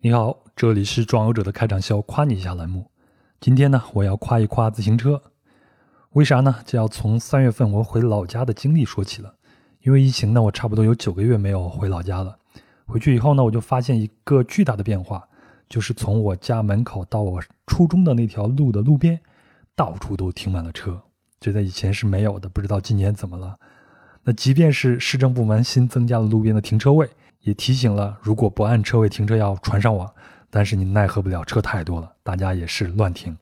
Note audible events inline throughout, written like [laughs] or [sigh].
你好，这里是壮游者的开场秀，夸你一下栏目。今天呢，我要夸一夸自行车。为啥呢？就要从三月份我回老家的经历说起了。因为疫情呢，我差不多有九个月没有回老家了。回去以后呢，我就发现一个巨大的变化，就是从我家门口到我初中的那条路的路边，到处都停满了车。这在以前是没有的，不知道今年怎么了。那即便是市政部门新增加了路边的停车位。也提醒了，如果不按车位停车要传上网，但是你奈何不了车太多了，大家也是乱停。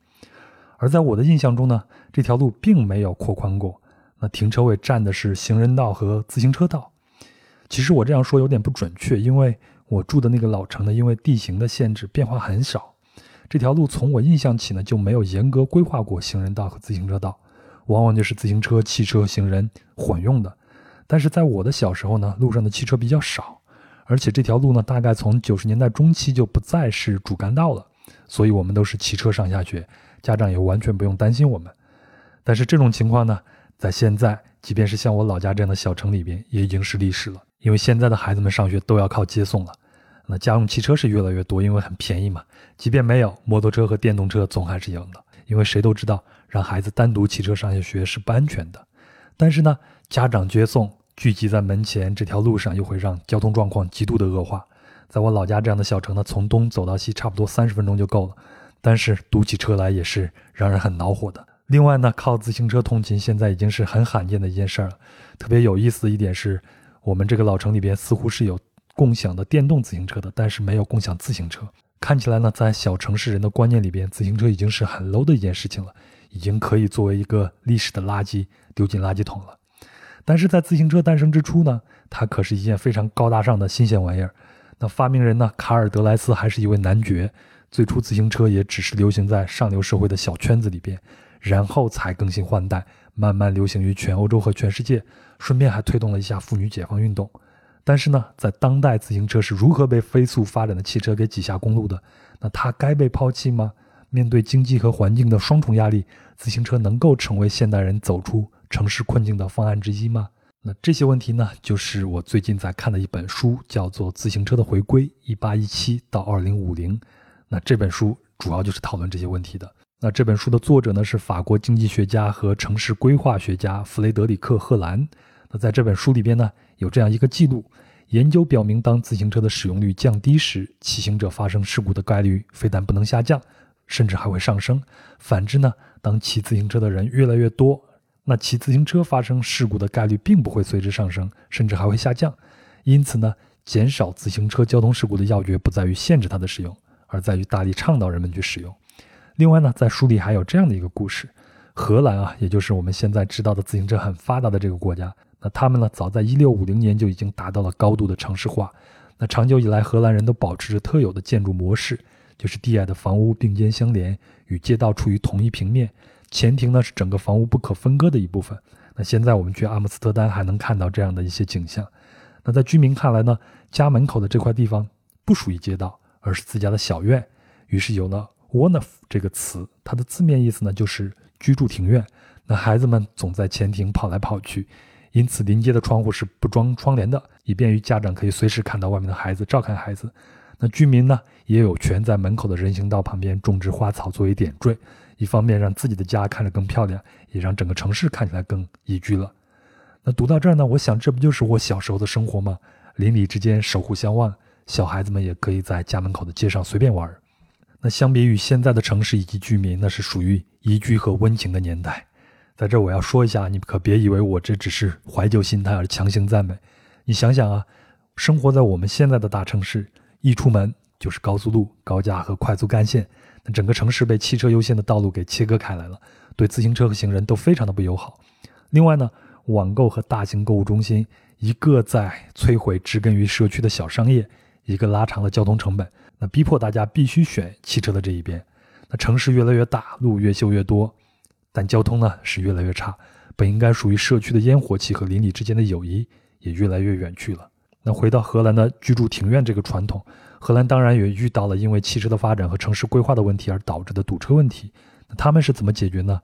而在我的印象中呢，这条路并没有扩宽过，那停车位占的是行人道和自行车道。其实我这样说有点不准确，因为我住的那个老城呢，因为地形的限制变化很少，这条路从我印象起呢就没有严格规划过行人道和自行车道，往往就是自行车、汽车、行人混用的。但是在我的小时候呢，路上的汽车比较少。而且这条路呢，大概从九十年代中期就不再是主干道了，所以我们都是骑车上下学，家长也完全不用担心我们。但是这种情况呢，在现在，即便是像我老家这样的小城里边，也已经是历史了。因为现在的孩子们上学都要靠接送了，那家用汽车是越来越多，因为很便宜嘛。即便没有摩托车和电动车，总还是有的，因为谁都知道，让孩子单独骑车上下学是不安全的。但是呢，家长接送。聚集在门前这条路上，又会让交通状况极度的恶化。在我老家这样的小城呢，从东走到西，差不多三十分钟就够了。但是堵起车来也是让人很恼火的。另外呢，靠自行车通勤现在已经是很罕见的一件事了。特别有意思的一点是，我们这个老城里边似乎是有共享的电动自行车的，但是没有共享自行车。看起来呢，在小城市人的观念里边，自行车已经是很 low 的一件事情了，已经可以作为一个历史的垃圾丢进垃圾桶了。但是在自行车诞生之初呢，它可是一件非常高大上的新鲜玩意儿。那发明人呢，卡尔德莱斯还是一位男爵。最初自行车也只是流行在上流社会的小圈子里边，然后才更新换代，慢慢流行于全欧洲和全世界，顺便还推动了一下妇女解放运动。但是呢，在当代，自行车是如何被飞速发展的汽车给挤下公路的？那它该被抛弃吗？面对经济和环境的双重压力，自行车能够成为现代人走出？城市困境的方案之一吗？那这些问题呢，就是我最近在看的一本书，叫做《自行车的回归：一八一七到二零五零》。那这本书主要就是讨论这些问题的。那这本书的作者呢，是法国经济学家和城市规划学家弗雷德里克·赫兰。那在这本书里边呢，有这样一个记录：研究表明，当自行车的使用率降低时，骑行者发生事故的概率非但不能下降，甚至还会上升。反之呢，当骑自行车的人越来越多，那骑自行车发生事故的概率并不会随之上升，甚至还会下降。因此呢，减少自行车交通事故的要诀不在于限制它的使用，而在于大力倡导人们去使用。另外呢，在书里还有这样的一个故事：荷兰啊，也就是我们现在知道的自行车很发达的这个国家，那他们呢，早在1650年就已经达到了高度的城市化。那长久以来，荷兰人都保持着特有的建筑模式，就是低矮的房屋并肩相连，与街道处于同一平面。前庭呢是整个房屋不可分割的一部分。那现在我们去阿姆斯特丹还能看到这样的一些景象。那在居民看来呢，家门口的这块地方不属于街道，而是自家的小院。于是有了 “wonf” 这个词，它的字面意思呢就是居住庭院。那孩子们总在前庭跑来跑去，因此临街的窗户是不装窗帘的，以便于家长可以随时看到外面的孩子，照看孩子。那居民呢也有权在门口的人行道旁边种植花草作为点缀。一方面让自己的家看着更漂亮，也让整个城市看起来更宜居了。那读到这儿呢，我想这不就是我小时候的生活吗？邻里之间守护相望，小孩子们也可以在家门口的街上随便玩。那相比于现在的城市以及居民，那是属于宜居和温情的年代。在这我要说一下，你可别以为我这只是怀旧心态而强行赞美。你想想啊，生活在我们现在的大城市，一出门就是高速路、高架和快速干线。那整个城市被汽车优先的道路给切割开来了，对自行车和行人都非常的不友好。另外呢，网购和大型购物中心，一个在摧毁植根于社区的小商业，一个拉长了交通成本，那逼迫大家必须选汽车的这一边。那城市越来越大，路越修越多，但交通呢是越来越差，本应该属于社区的烟火气和邻里之间的友谊也越来越远去了。那回到荷兰的居住庭院这个传统。荷兰当然也遇到了因为汽车的发展和城市规划的问题而导致的堵车问题。那他们是怎么解决呢？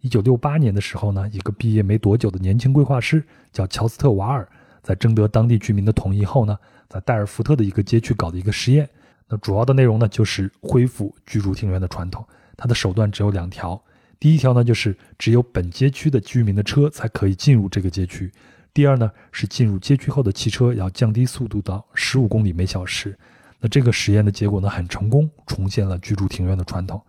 一九六八年的时候呢，一个毕业没多久的年轻规划师叫乔斯特瓦尔，在征得当地居民的同意后呢，在代尔福特的一个街区搞的一个实验。那主要的内容呢，就是恢复居住庭院的传统。它的手段只有两条，第一条呢，就是只有本街区的居民的车才可以进入这个街区；第二呢，是进入街区后的汽车要降低速度到十五公里每小时。那这个实验的结果呢，很成功，重现了居住庭院的传统。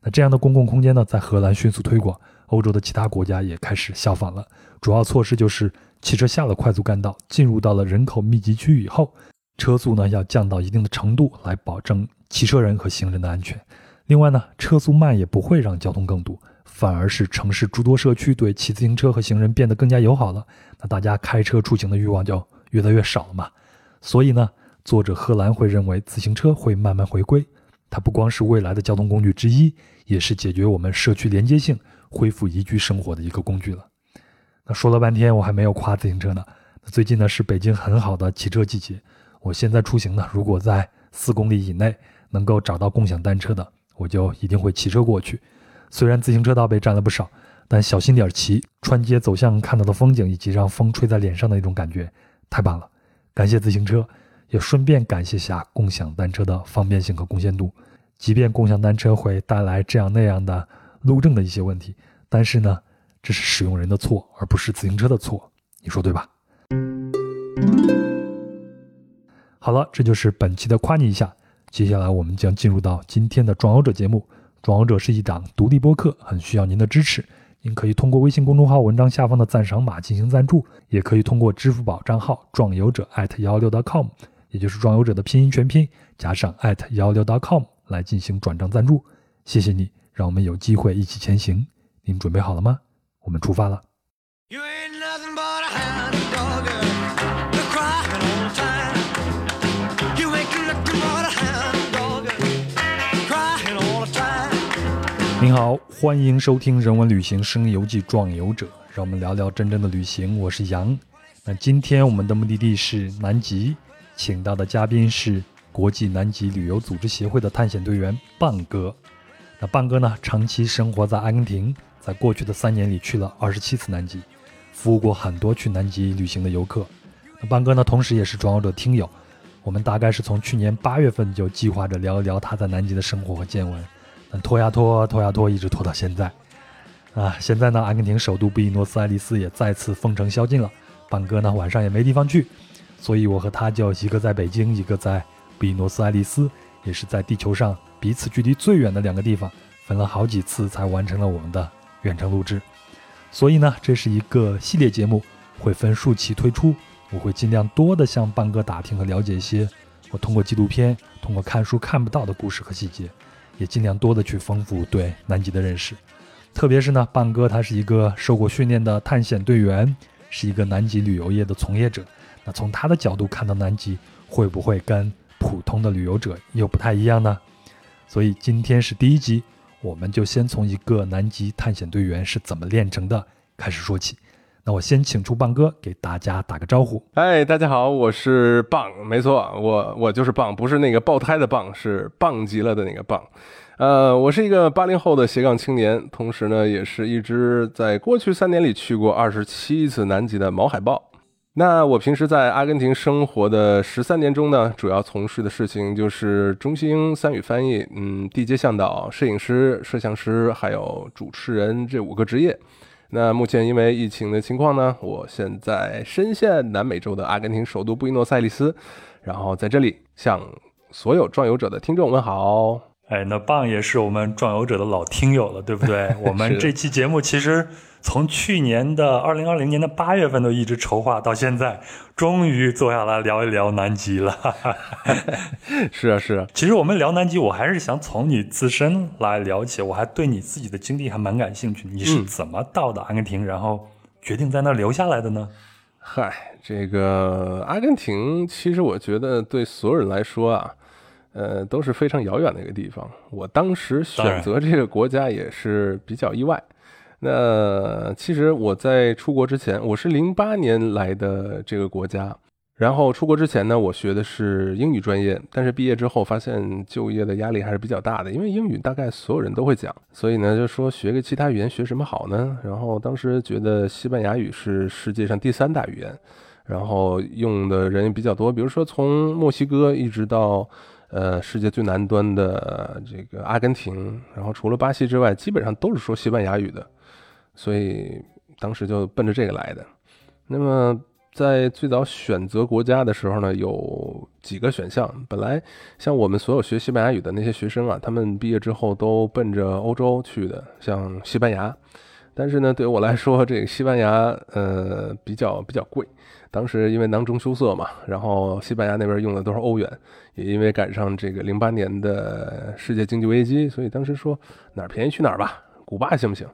那这样的公共空间呢，在荷兰迅速推广，欧洲的其他国家也开始效仿了。主要措施就是汽车下了快速干道，进入到了人口密集区以后。车速呢要降到一定的程度，来保证骑车人和行人的安全。另外呢，车速慢也不会让交通更堵，反而是城市诸多社区对骑自行车和行人变得更加友好了。那大家开车出行的欲望就越来越少了嘛。所以呢，作者贺兰会认为自行车会慢慢回归，它不光是未来的交通工具之一，也是解决我们社区连接性、恢复宜居生活的一个工具了。那说了半天，我还没有夸自行车呢。那最近呢是北京很好的骑车季节。我现在出行呢，如果在四公里以内能够找到共享单车的，我就一定会骑车过去。虽然自行车道被占了不少，但小心点骑，穿街走巷看到的风景以及让风吹在脸上的那种感觉，太棒了！感谢自行车，也顺便感谢下共享单车的方便性和贡献度。即便共享单车会带来这样那样的路政的一些问题，但是呢，这是使用人的错，而不是自行车的错。你说对吧？好了，这就是本期的夸你一下。接下来我们将进入到今天的壮游者节目。壮游者是一档独立播客，很需要您的支持。您可以通过微信公众号文章下方的赞赏码进行赞助，也可以通过支付宝账号壮游者幺六 .com，也就是壮游者的拼音全拼加上幺六 .com 来进行转账赞助。谢谢你，让我们有机会一起前行。您准备好了吗？我们出发了。您好，欢迎收听《人文旅行声游记·壮游者》，让我们聊聊真正的旅行。我是杨。那今天我们的目的地是南极，请到的嘉宾是国际南极旅游组织协会的探险队员棒哥。那棒哥呢，长期生活在阿根廷，在过去的三年里去了二十七次南极，服务过很多去南极旅行的游客。那棒哥呢，同时也是壮游者听友。我们大概是从去年八月份就计划着聊一聊他在南极的生活和见闻。拖呀拖，拖呀拖，一直拖到现在，啊！现在呢，阿根廷首都布宜诺斯艾利斯也再次封城宵禁了，棒哥呢晚上也没地方去，所以我和他就一个在北京，一个在布宜诺斯艾利斯，也是在地球上彼此距离最远的两个地方，分了好几次才完成了我们的远程录制。所以呢，这是一个系列节目，会分数期推出，我会尽量多的向棒哥打听和了解一些我通过纪录片、通过看书看不到的故事和细节。也尽量多的去丰富对南极的认识，特别是呢，棒哥他是一个受过训练的探险队员，是一个南极旅游业的从业者。那从他的角度看到南极，会不会跟普通的旅游者又不太一样呢？所以今天是第一集，我们就先从一个南极探险队员是怎么练成的开始说起。那我先请出棒哥给大家打个招呼。哎，大家好，我是棒，没错，我我就是棒，不是那个爆胎的棒，是棒极了的那个棒。呃，我是一个八零后的斜杠青年，同时呢，也是一只在过去三年里去过二十七次南极的毛海豹。那我平时在阿根廷生活的十三年中呢，主要从事的事情就是中西英三语翻译，嗯，地接向导、摄影师、摄像师，还有主持人这五个职业。那目前因为疫情的情况呢，我现在身陷南美洲的阿根廷首都布宜诺斯艾利斯，然后在这里向所有壮游者的听众问好。哎，那棒也是我们壮游者的老听友了，对不对？[laughs] 我们这期节目其实从去年的二零二零年的八月份都一直筹划到现在，终于坐下来聊一聊南极了。[laughs] 是啊，是啊。其实我们聊南极，我还是想从你自身来聊起，我还对你自己的经历还蛮感兴趣。你是怎么到的阿根廷，然后决定在那留下来的呢？嗨，这个阿根廷，其实我觉得对所有人来说啊。呃，都是非常遥远的一个地方。我当时选择这个国家也是比较意外。那其实我在出国之前，我是零八年来的这个国家。然后出国之前呢，我学的是英语专业。但是毕业之后发现就业的压力还是比较大的，因为英语大概所有人都会讲。所以呢，就说学个其他语言学什么好呢？然后当时觉得西班牙语是世界上第三大语言。然后用的人也比较多，比如说从墨西哥一直到呃世界最南端的这个阿根廷，然后除了巴西之外，基本上都是说西班牙语的，所以当时就奔着这个来的。那么。在最早选择国家的时候呢，有几个选项。本来像我们所有学西班牙语的那些学生啊，他们毕业之后都奔着欧洲去的，像西班牙。但是呢，对于我来说，这个西班牙呃比较比较贵。当时因为囊中羞涩嘛，然后西班牙那边用的都是欧元，也因为赶上这个零八年的世界经济危机，所以当时说哪儿便宜去哪儿吧，古巴行不行？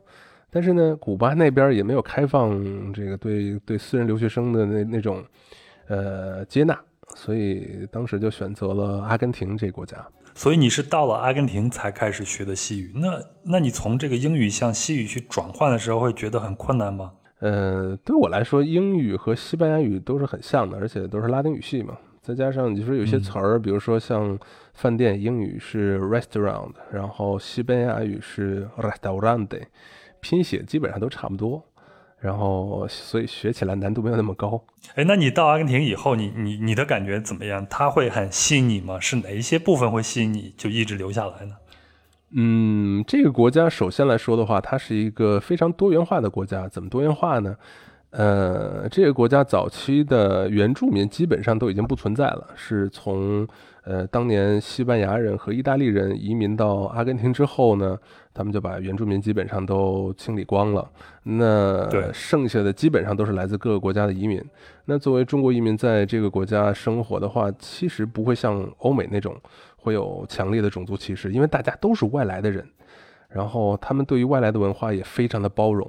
但是呢，古巴那边也没有开放这个对对私人留学生的那那种，呃接纳，所以当时就选择了阿根廷这国家。所以你是到了阿根廷才开始学的西语？那那你从这个英语向西语去转换的时候，会觉得很困难吗？呃，对我来说，英语和西班牙语都是很像的，而且都是拉丁语系嘛。再加上你说有些词儿，比如说像饭店，英语是 restaurant，然后西班牙语是 restaurante。拼写基本上都差不多，然后所以学起来难度没有那么高。哎，那你到阿根廷以后，你你你的感觉怎么样？它会很吸引你吗？是哪一些部分会吸引你，就一直留下来呢？嗯，这个国家首先来说的话，它是一个非常多元化的国家。怎么多元化呢？呃，这个国家早期的原住民基本上都已经不存在了，是从呃当年西班牙人和意大利人移民到阿根廷之后呢。他们就把原住民基本上都清理光了，那剩下的基本上都是来自各个国家的移民。那作为中国移民在这个国家生活的话，其实不会像欧美那种会有强烈的种族歧视，因为大家都是外来的人，然后他们对于外来的文化也非常的包容，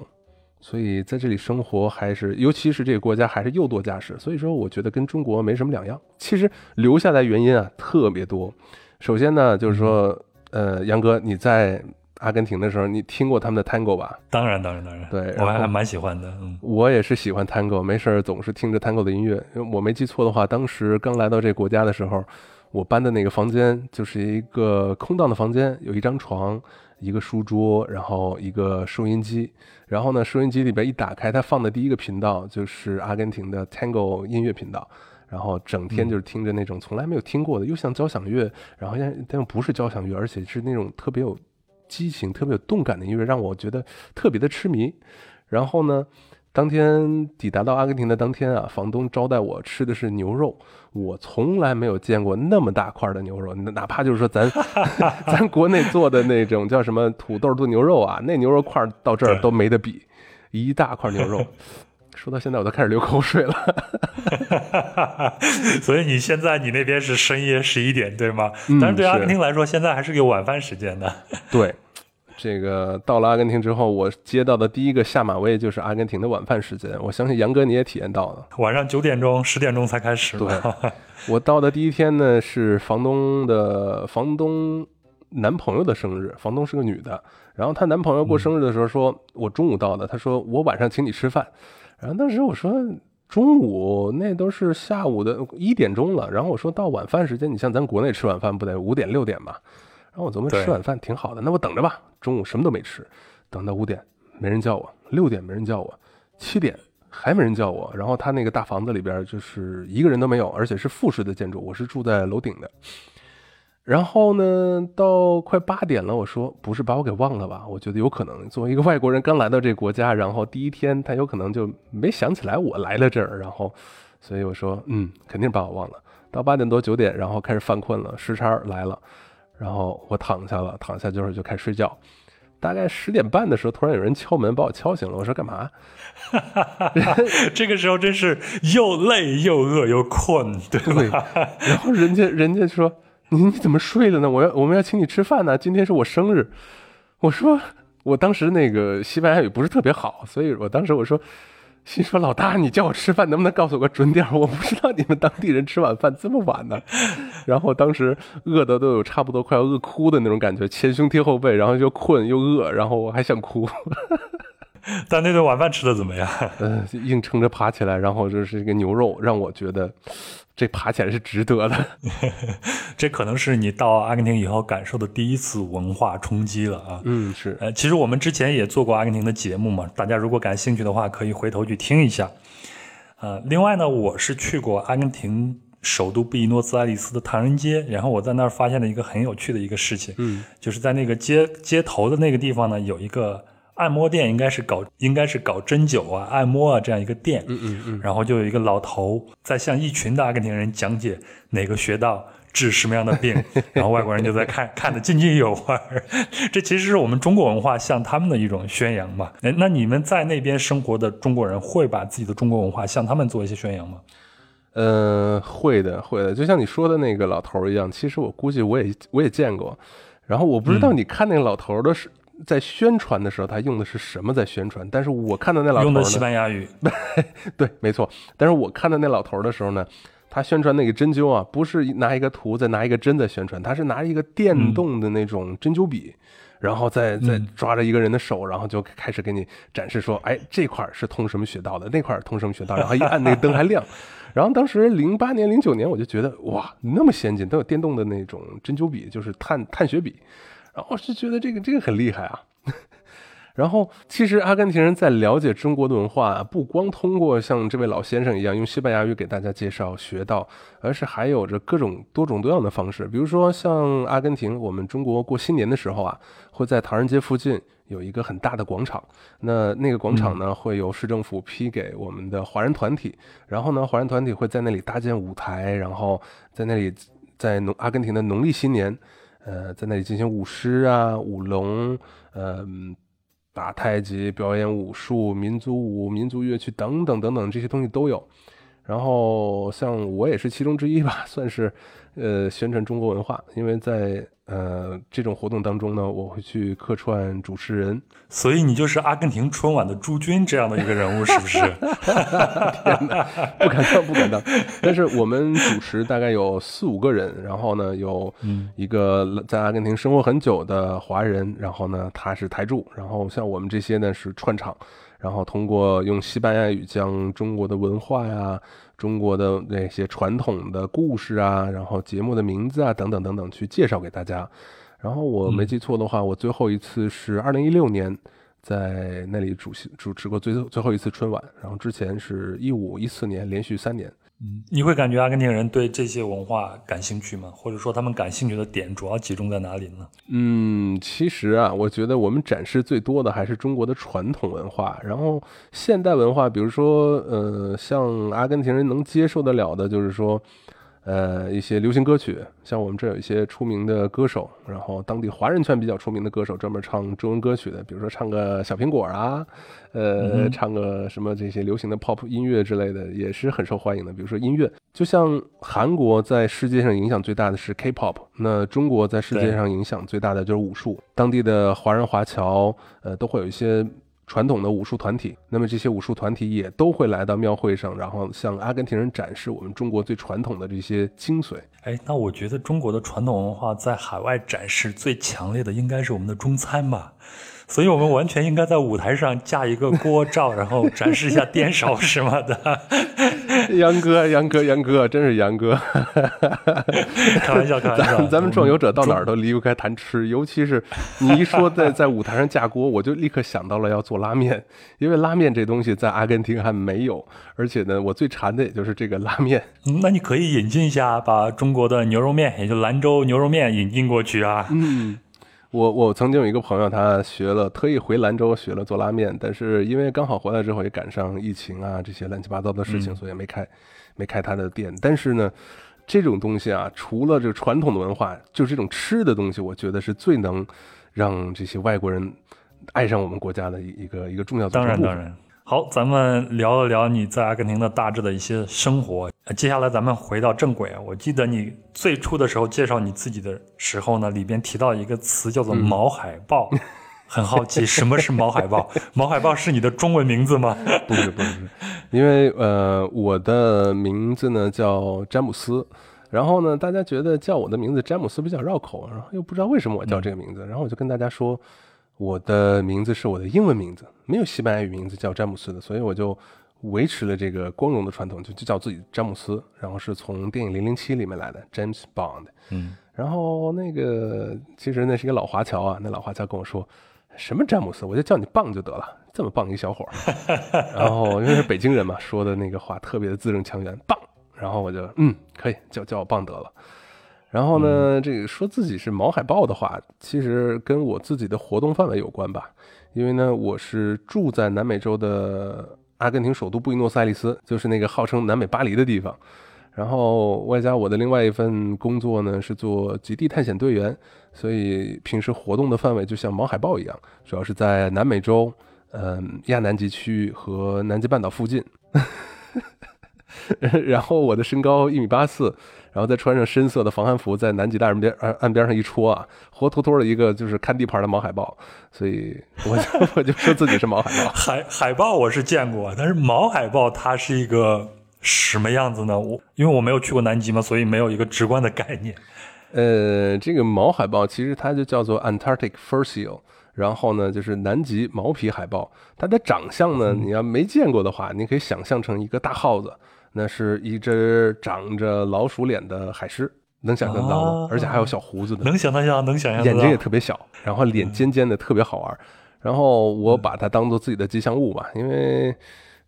所以在这里生活还是，尤其是这个国家还是又多驾驶，所以说我觉得跟中国没什么两样。其实留下来原因啊特别多，首先呢就是说，呃，杨哥你在。阿根廷的时候，你听过他们的 Tango 吧？当然，当然，当然。对，我还蛮喜欢的。嗯，我也是喜欢 Tango，没事儿总是听着 Tango 的音乐。我没记错的话，当时刚来到这个国家的时候，我搬的那个房间就是一个空荡的房间，有一张床，一个书桌，然后一个收音机。然后呢，收音机里边一打开，它放的第一个频道就是阿根廷的 Tango 音乐频道。然后整天就是听着那种从来没有听过的，又像交响乐，然后但又不是交响乐，而且是那种特别有。激情特别有动感的音乐让我觉得特别的痴迷。然后呢，当天抵达到阿根廷的当天啊，房东招待我吃的是牛肉。我从来没有见过那么大块的牛肉，哪怕就是说咱 [laughs] 咱国内做的那种叫什么土豆炖牛肉啊，那牛肉块到这儿都没得比，一大块牛肉。说到现在我都开始流口水了。[laughs] 所以你现在你那边是深夜十一点对吗？但是对阿根廷来说，现在还是有晚饭时间的。对，这个到了阿根廷之后，我接到的第一个下马威就是阿根廷的晚饭时间。我相信杨哥你也体验到了，晚上九点钟、十点钟才开始。对，我到的第一天呢是房东的房东男朋友的生日，房东是个女的，然后她男朋友过生日的时候说，我中午到的，他说我晚上请你吃饭。然后当时我说中午那都是下午的一点钟了，然后我说到晚饭时间，你像咱国内吃晚饭不得五点六点嘛？然后我琢磨吃晚饭挺好的，那我等着吧。中午什么都没吃，等到五点没人叫我，六点没人叫我，七点还没人叫我。然后他那个大房子里边就是一个人都没有，而且是复式的建筑，我是住在楼顶的。然后呢，到快八点了，我说不是把我给忘了吧？我觉得有可能，作为一个外国人刚来到这个国家，然后第一天他有可能就没想起来我来了这儿，然后，所以我说嗯，肯定把我忘了。到八点多九点，然后开始犯困了，时差来了，然后我躺下了，躺下就是就开始睡觉。大概十点半的时候，突然有人敲门把我敲醒了，我说干嘛？[laughs] 这个时候真是又累又饿又困，对吧？然后人家人家说。你你怎么睡了呢？我要我们要请你吃饭呢。今天是我生日。我说，我当时那个西班牙语不是特别好，所以我当时我说，心说老大，你叫我吃饭能不能告诉我个准点？我不知道你们当地人吃晚饭这么晚呢。然后当时饿的都有差不多快要饿哭的那种感觉，前胸贴后背，然后又困又饿，然后我还想哭。但那顿晚饭吃的怎么样？嗯，硬撑着爬起来，然后就是一个牛肉，让我觉得。这爬起来是值得的，[laughs] 这可能是你到阿根廷以后感受的第一次文化冲击了啊！嗯，是。呃，其实我们之前也做过阿根廷的节目嘛，大家如果感兴趣的话，可以回头去听一下。呃，另外呢，我是去过阿根廷首都布宜诺斯艾利斯的唐人街，然后我在那儿发现了一个很有趣的一个事情，嗯，就是在那个街街头的那个地方呢，有一个按摩店，应该是搞应该是搞针灸啊、按摩啊这样一个店，嗯嗯嗯，然后就有一个老头在向一群的阿根廷人讲解哪个穴道治什么样的病，[laughs] 然后外国人就在看看得津津有味儿。[laughs] 这其实是我们中国文化向他们的一种宣扬嘛。哎，那你们在那边生活的中国人会把自己的中国文化向他们做一些宣扬吗？呃，会的，会的，就像你说的那个老头儿一样，其实我估计我也我也见过，然后我不知道你看那个老头儿的是在宣传的时候，他用的是什么在宣传，但是我看到那老头儿呢用的西班牙语，[laughs] 对，没错，但是我看到那老头儿的时候呢，他宣传那个针灸啊，不是拿一个图再拿一个针在宣传，他是拿一个电动的那种针灸笔。然后再再抓着一个人的手，然后就开始给你展示说，哎，这块儿是通什么穴道的，那块儿通什么穴道，然后一按那个灯还亮。[laughs] 然后当时零八年、零九年，我就觉得哇，那么先进，都有电动的那种针灸笔，就是探探穴笔，然后我是觉得这个这个很厉害啊。[laughs] 然后，其实阿根廷人在了解中国的文化，不光通过像这位老先生一样用西班牙语给大家介绍学到，而是还有着各种多种多样的方式。比如说，像阿根廷，我们中国过新年的时候啊，会在唐人街附近有一个很大的广场，那那个广场呢，会由市政府批给我们的华人团体，然后呢，华人团体会在那里搭建舞台，然后在那里在农阿根廷的农历新年，呃，在那里进行舞狮啊、舞龙，嗯。打太极、表演武术、民族舞、民族乐曲等等等等这些东西都有，然后像我也是其中之一吧，算是呃宣传中国文化，因为在。呃，这种活动当中呢，我会去客串主持人，所以你就是阿根廷春晚的朱军这样的一个人物，是不是？[laughs] 天哪，不敢当，不敢当。但是我们主持大概有四五个人，然后呢，有一个在阿根廷生活很久的华人，然后呢，他是台柱，然后像我们这些呢是串场，然后通过用西班牙语将中国的文化呀。中国的那些传统的故事啊，然后节目的名字啊，等等等等，去介绍给大家。然后我没记错的话，我最后一次是二零一六年在那里主席主持过最最后一次春晚。然后之前是一五一四年连续三年。嗯，你会感觉阿根廷人对这些文化感兴趣吗？或者说他们感兴趣的点主要集中在哪里呢？嗯，其实啊，我觉得我们展示最多的还是中国的传统文化，然后现代文化，比如说，呃，像阿根廷人能接受得了的，就是说。呃，一些流行歌曲，像我们这有一些出名的歌手，然后当地华人圈比较出名的歌手，专门唱中文歌曲的，比如说唱个小苹果啊，呃，唱个什么这些流行的 pop 音乐之类的，也是很受欢迎的。比如说音乐，就像韩国在世界上影响最大的是 K-pop，那中国在世界上影响最大的就是武术，当地的华人华侨，呃，都会有一些。传统的武术团体，那么这些武术团体也都会来到庙会上，然后向阿根廷人展示我们中国最传统的这些精髓。哎，那我觉得中国的传统文化在海外展示最强烈的应该是我们的中餐吧。所以我们完全应该在舞台上架一个锅罩，[laughs] 然后展示一下颠勺什么的。[laughs] 杨哥，杨哥，杨哥，真是杨哥。[laughs] 开玩笑，开玩笑。咱咱们壮游者到哪儿都离不开谈吃，尤其是你一说在在舞台上架锅，我就立刻想到了要做拉面，因为拉面这东西在阿根廷还没有，而且呢，我最馋的也就是这个拉面。那你可以引进一下，把中国的牛肉面，也就兰州牛肉面引进过去啊。嗯。我我曾经有一个朋友，他学了，特意回兰州学了做拉面，但是因为刚好回来之后也赶上疫情啊这些乱七八糟的事情，所以没开，没开他的店。但是呢，这种东西啊，除了这个传统的文化，就是这种吃的东西，我觉得是最能让这些外国人爱上我们国家的一一个一个重要的。当然，当然。好，咱们聊了聊你在阿根廷的大致的一些生活。接下来咱们回到正轨啊。我记得你最初的时候介绍你自己的时候呢，里边提到一个词叫做“毛海豹”，[laughs] 很好奇什么是毛海豹？[laughs] 毛海豹是你的中文名字吗？不是，不是，因为呃，我的名字呢叫詹姆斯，然后呢，大家觉得叫我的名字詹姆斯比较绕口，然后又不知道为什么我叫这个名字，然后我就跟大家说。我的名字是我的英文名字，没有西班牙语名字叫詹姆斯的，所以我就维持了这个光荣的传统，就就叫自己詹姆斯。然后是从电影《零零七》里面来的 James Bond。嗯，然后那个其实那是一个老华侨啊，那老华侨跟我说：“什么詹姆斯，我就叫你棒就得了，这么棒一小伙儿。[laughs] 然后因为是北京人嘛，说的那个话特别的字正腔圆，棒。然后我就嗯，可以叫叫我棒得了。然后呢，这个说自己是毛海豹的话，其实跟我自己的活动范围有关吧。因为呢，我是住在南美洲的阿根廷首都布宜诺斯艾利斯，就是那个号称南美巴黎的地方。然后外加我的另外一份工作呢，是做极地探险队员，所以平时活动的范围就像毛海豹一样，主要是在南美洲，嗯，亚南极区和南极半岛附近。然后我的身高一米八四。然后再穿上深色的防寒服，在南极大岸边岸岸边上一戳啊，活脱脱的一个就是看地盘的毛海豹，所以我就 [laughs] 我就说自己是毛海豹。海海豹我是见过，但是毛海豹它是一个什么样子呢？我因为我没有去过南极嘛，所以没有一个直观的概念。呃，这个毛海豹其实它就叫做 Antarctic Fur Seal，然后呢就是南极毛皮海豹。它的长相呢，你要没见过的话，你可以想象成一个大耗子。那是一只长着老鼠脸的海狮，能想象到吗？而且还有小胡子的，能想象，能想象。眼睛也特别小，然后脸尖尖的，特别好玩。然后我把它当做自己的吉祥物吧，因为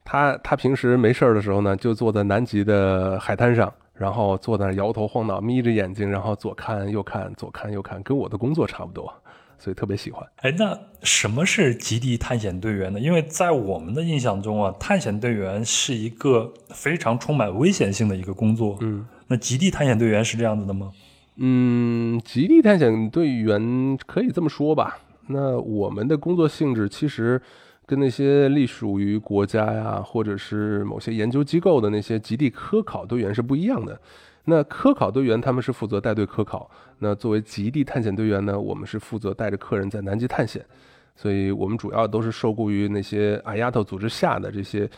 它它平时没事儿的时候呢，就坐在南极的海滩上，然后坐在那摇头晃脑，眯着眼睛，然后左看右看，左看右看，跟我的工作差不多。所以特别喜欢。哎，那什么是极地探险队员呢？因为在我们的印象中啊，探险队员是一个非常充满危险性的一个工作。嗯，那极地探险队员是这样子的吗？嗯，极地探险队员可以这么说吧。那我们的工作性质其实跟那些隶属于国家呀，或者是某些研究机构的那些极地科考队员是不一样的。那科考队员他们是负责带队科考，那作为极地探险队员呢，我们是负责带着客人在南极探险，所以我们主要都是受雇于那些阿丫头组织下的这些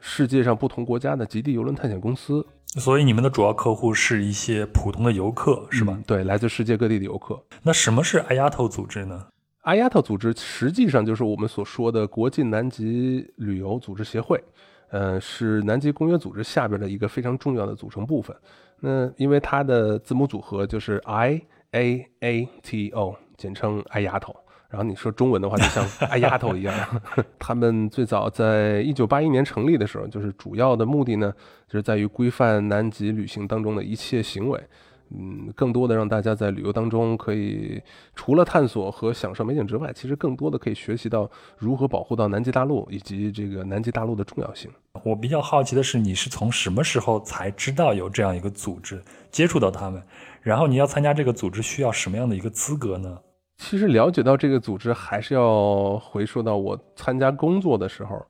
世界上不同国家的极地游轮探险公司。所以你们的主要客户是一些普通的游客，是吧？对，来自世界各地的游客。那什么是阿丫头组织呢？阿丫头组织实际上就是我们所说的国际南极旅游组织协会，呃，是南极公约组织下边的一个非常重要的组成部分。那因为它的字母组合就是 I A A T O，简称“爱丫头”。然后你说中文的话，就像“爱丫头”一样。[laughs] 他们最早在一九八一年成立的时候，就是主要的目的呢，就是在于规范南极旅行当中的一切行为。嗯，更多的让大家在旅游当中可以除了探索和享受美景之外，其实更多的可以学习到如何保护到南极大陆以及这个南极大陆的重要性。我比较好奇的是，你是从什么时候才知道有这样一个组织，接触到他们？然后你要参加这个组织需要什么样的一个资格呢？其实了解到这个组织还是要回溯到我参加工作的时候，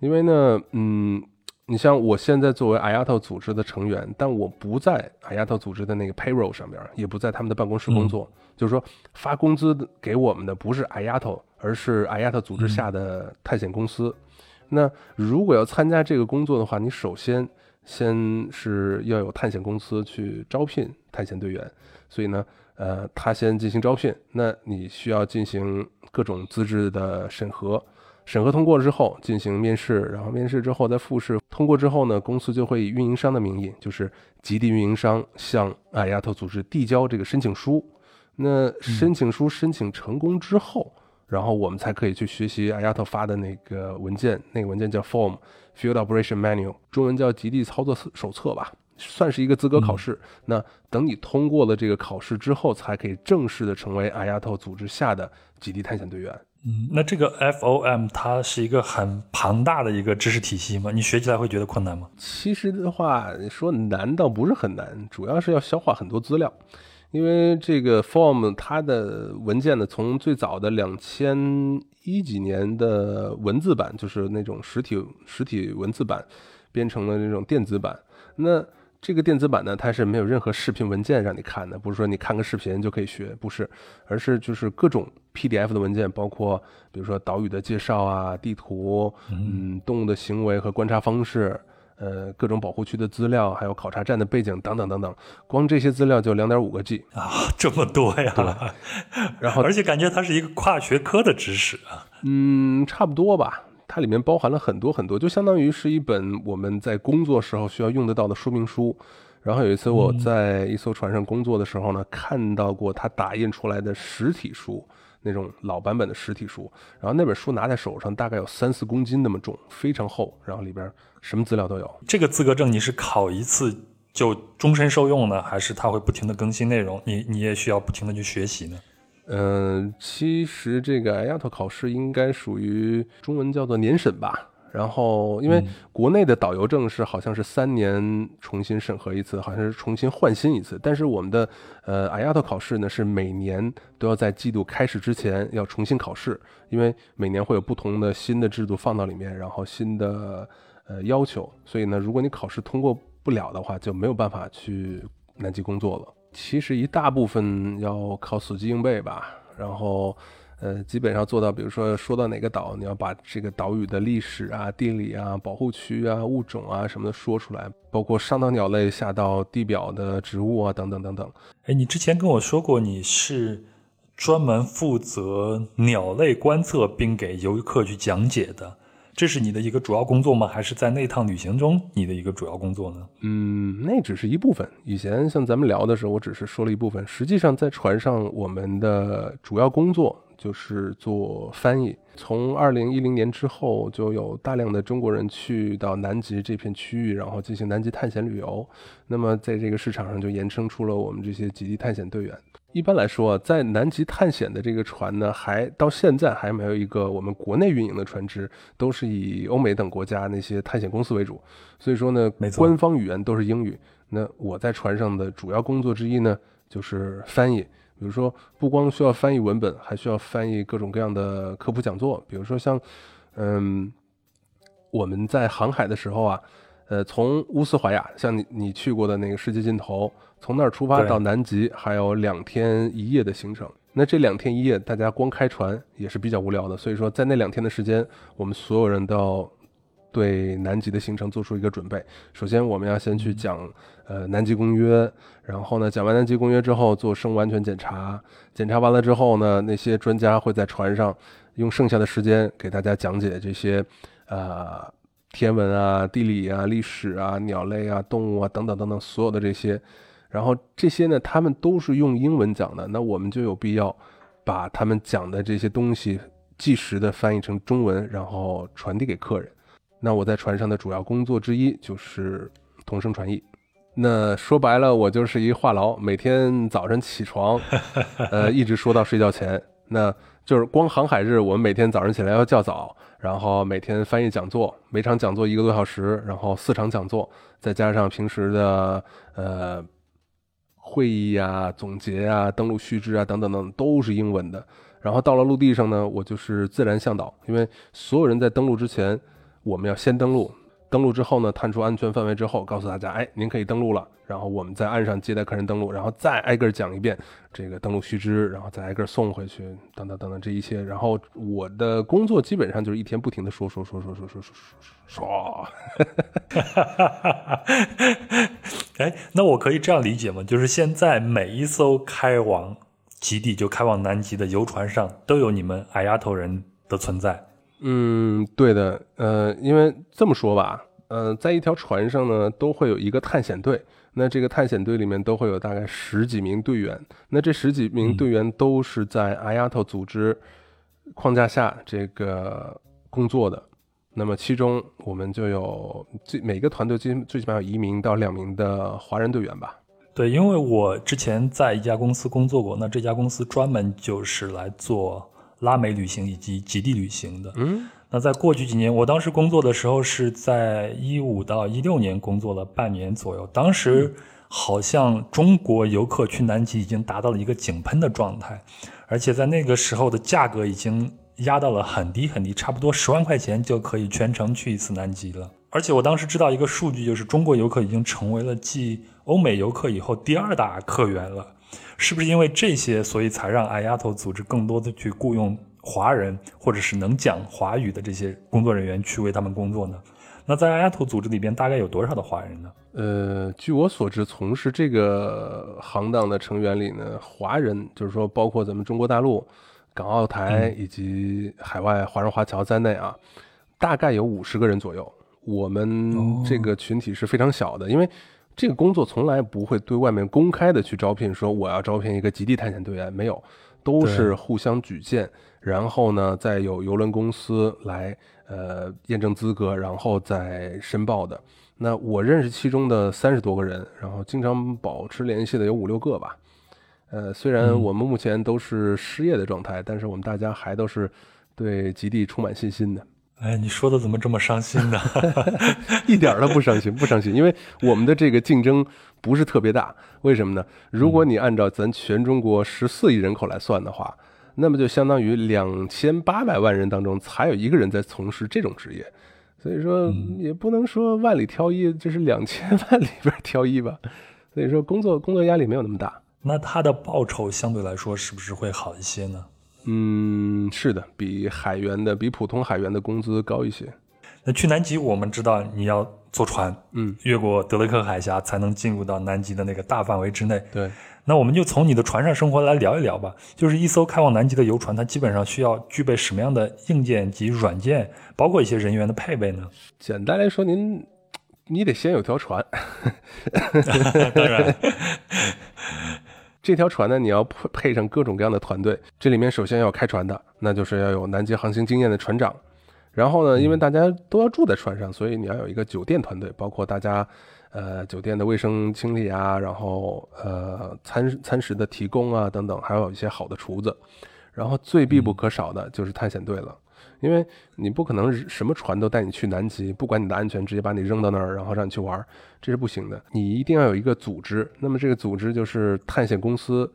因为呢，嗯。你像我现在作为阿亚特组织的成员，但我不在阿亚特组织的那个 payroll 上边，也不在他们的办公室工作。就是说，发工资给我们的不是阿亚特，而是阿亚特组织下的探险公司。那如果要参加这个工作的话，你首先先是要有探险公司去招聘探险队员。所以呢，呃，他先进行招聘，那你需要进行各种资质的审核。审核通过之后进行面试，然后面试之后再复试，通过之后呢，公司就会以运营商的名义，就是极地运营商向阿亚特组织递交这个申请书。那申请书申请成功之后，然后我们才可以去学习阿亚特发的那个文件，那个文件叫 Form Field Operation Manual，中文叫极地操作手册吧，算是一个资格考试。那等你通过了这个考试之后，才可以正式的成为阿亚特组织下的极地探险队员。那这个 FOM 它是一个很庞大的一个知识体系吗？你学起来会觉得困难吗？其实的话，说难倒不是很难，主要是要消化很多资料。因为这个 form 它的文件呢，从最早的两千一几年的文字版，就是那种实体实体文字版，变成了那种电子版。那这个电子版呢，它是没有任何视频文件让你看的，不是说你看个视频就可以学，不是，而是就是各种 PDF 的文件，包括比如说岛屿的介绍啊、地图，嗯，动物的行为和观察方式，呃，各种保护区的资料，还有考察站的背景等等等等，光这些资料就两点五个 G 啊，这么多呀！[laughs] 然后而且感觉它是一个跨学科的知识啊，嗯，差不多吧。它里面包含了很多很多，就相当于是一本我们在工作时候需要用得到的说明书。然后有一次我在一艘船上工作的时候呢，看到过它打印出来的实体书，那种老版本的实体书，然后那本书拿在手上大概有三四公斤那么重，非常厚，然后里边什么资料都有。这个资格证你是考一次就终身受用呢，还是它会不停的更新内容？你你也需要不停的去学习呢？嗯，其实这个 a 丫头考试应该属于中文叫做年审吧。然后，因为国内的导游证是好像是三年重新审核一次，好像是重新换新一次。但是我们的呃 a 丫头考试呢，是每年都要在季度开始之前要重新考试，因为每年会有不同的新的制度放到里面，然后新的呃要求。所以呢，如果你考试通过不了的话，就没有办法去南极工作了。其实一大部分要靠死记硬背吧，然后。呃，基本上做到，比如说说到哪个岛，你要把这个岛屿的历史啊、地理啊、保护区啊、物种啊什么的说出来，包括上到鸟类，下到地表的植物啊，等等等等。哎，你之前跟我说过，你是专门负责鸟类观测并给游客去讲解的，这是你的一个主要工作吗？还是在那趟旅行中你的一个主要工作呢？嗯，那只是一部分。以前像咱们聊的时候，我只是说了一部分，实际上在船上我们的主要工作。就是做翻译。从二零一零年之后，就有大量的中国人去到南极这片区域，然后进行南极探险旅游。那么在这个市场上，就衍生出了我们这些极地探险队员。一般来说，在南极探险的这个船呢，还到现在还没有一个我们国内运营的船只，都是以欧美等国家那些探险公司为主。所以说呢，官方语言都是英语。那我在船上的主要工作之一呢，就是翻译。比如说，不光需要翻译文本，还需要翻译各种各样的科普讲座。比如说，像，嗯，我们在航海的时候啊，呃，从乌斯怀亚，像你你去过的那个世界尽头，从那儿出发到南极，还有两天一夜的行程。那这两天一夜，大家光开船也是比较无聊的。所以说，在那两天的时间，我们所有人都要对南极的行程做出一个准备。首先，我们要先去讲。呃，南极公约，然后呢，讲完南极公约之后做生物安全检查，检查完了之后呢，那些专家会在船上用剩下的时间给大家讲解这些，呃，天文啊、地理啊、历史啊、鸟类啊、动物啊等等等等所有的这些，然后这些呢，他们都是用英文讲的，那我们就有必要把他们讲的这些东西即时的翻译成中文，然后传递给客人。那我在船上的主要工作之一就是同声传译。那说白了，我就是一话痨，每天早晨起床，[laughs] 呃，一直说到睡觉前。那就是光航海日，我们每天早上起来要较早，然后每天翻译讲座，每场讲座一个多小时，然后四场讲座，再加上平时的呃会议呀、总结啊、登录须知啊等等等，都是英文的。然后到了陆地上呢，我就是自然向导，因为所有人在登陆之前，我们要先登陆。登录之后呢，探出安全范围之后，告诉大家，哎，您可以登录了。然后我们在岸上接待客人登录，然后再挨个讲一遍这个登录须知，然后再挨个送回去，等等等等这一切。然后我的工作基本上就是一天不停的说说说说说说说说说。哎，那我可以这样理解吗？就是现在每一艘开往极地就开往南极的游船上，都有你们矮丫头人的存在。嗯，对的，呃，因为这么说吧，呃，在一条船上呢，都会有一个探险队，那这个探险队里面都会有大概十几名队员，那这十几名队员都是在阿丫头组织框架下这个工作的，那么其中我们就有最每个团队最最起码有一名到两名的华人队员吧？对，因为我之前在一家公司工作过，那这家公司专门就是来做。拉美旅行以及极地旅行的，嗯，那在过去几年，我当时工作的时候是在一五到一六年工作了半年左右，当时好像中国游客去南极已经达到了一个井喷的状态，而且在那个时候的价格已经压到了很低很低，差不多十万块钱就可以全程去一次南极了。而且我当时知道一个数据，就是中国游客已经成为了继欧美游客以后第二大客源了。是不是因为这些，所以才让矮丫头组织更多的去雇佣华人，或者是能讲华语的这些工作人员去为他们工作呢？那在阿丫头组织里边，大概有多少的华人呢？呃，据我所知，从事这个行当的成员里呢，华人就是说，包括咱们中国大陆、港澳台以及海外华人华侨在内啊，大概有五十个人左右。我们这个群体是非常小的，因为。这个工作从来不会对外面公开的去招聘，说我要招聘一个极地探险队员，没有。都是互相举荐，然后呢，再有邮轮公司来呃验证资格，然后再申报的。那我认识其中的三十多个人，然后经常保持联系的有五六个吧。呃，虽然我们目前都是失业的状态，但是我们大家还都是对极地充满信心的。哎，你说的怎么这么伤心呢？[laughs] 一点都不伤心，不伤心，因为我们的这个竞争不是特别大。为什么呢？如果你按照咱全中国十四亿人口来算的话，那么就相当于两千八百万人当中才有一个人在从事这种职业。所以说，也不能说万里挑一，这是两千万里边挑一吧。所以说，工作工作压力没有那么大。那他的报酬相对来说是不是会好一些呢？嗯，是的，比海员的比普通海员的工资高一些。那去南极，我们知道你要坐船，嗯，越过德雷克海峡才能进入到南极的那个大范围之内。对，那我们就从你的船上生活来聊一聊吧。就是一艘开往南极的游船，它基本上需要具备什么样的硬件及软件，包括一些人员的配备呢？简单来说，您你得先有条船。[laughs] 当然。[laughs] 这条船呢，你要配配上各种各样的团队。这里面首先要开船的，那就是要有南极航行经验的船长。然后呢，因为大家都要住在船上，所以你要有一个酒店团队，包括大家，呃，酒店的卫生清理啊，然后呃，餐餐食的提供啊等等，还有一些好的厨子。然后最必不可少的就是探险队了。因为你不可能什么船都带你去南极，不管你的安全，直接把你扔到那儿，然后让你去玩，这是不行的。你一定要有一个组织，那么这个组织就是探险公司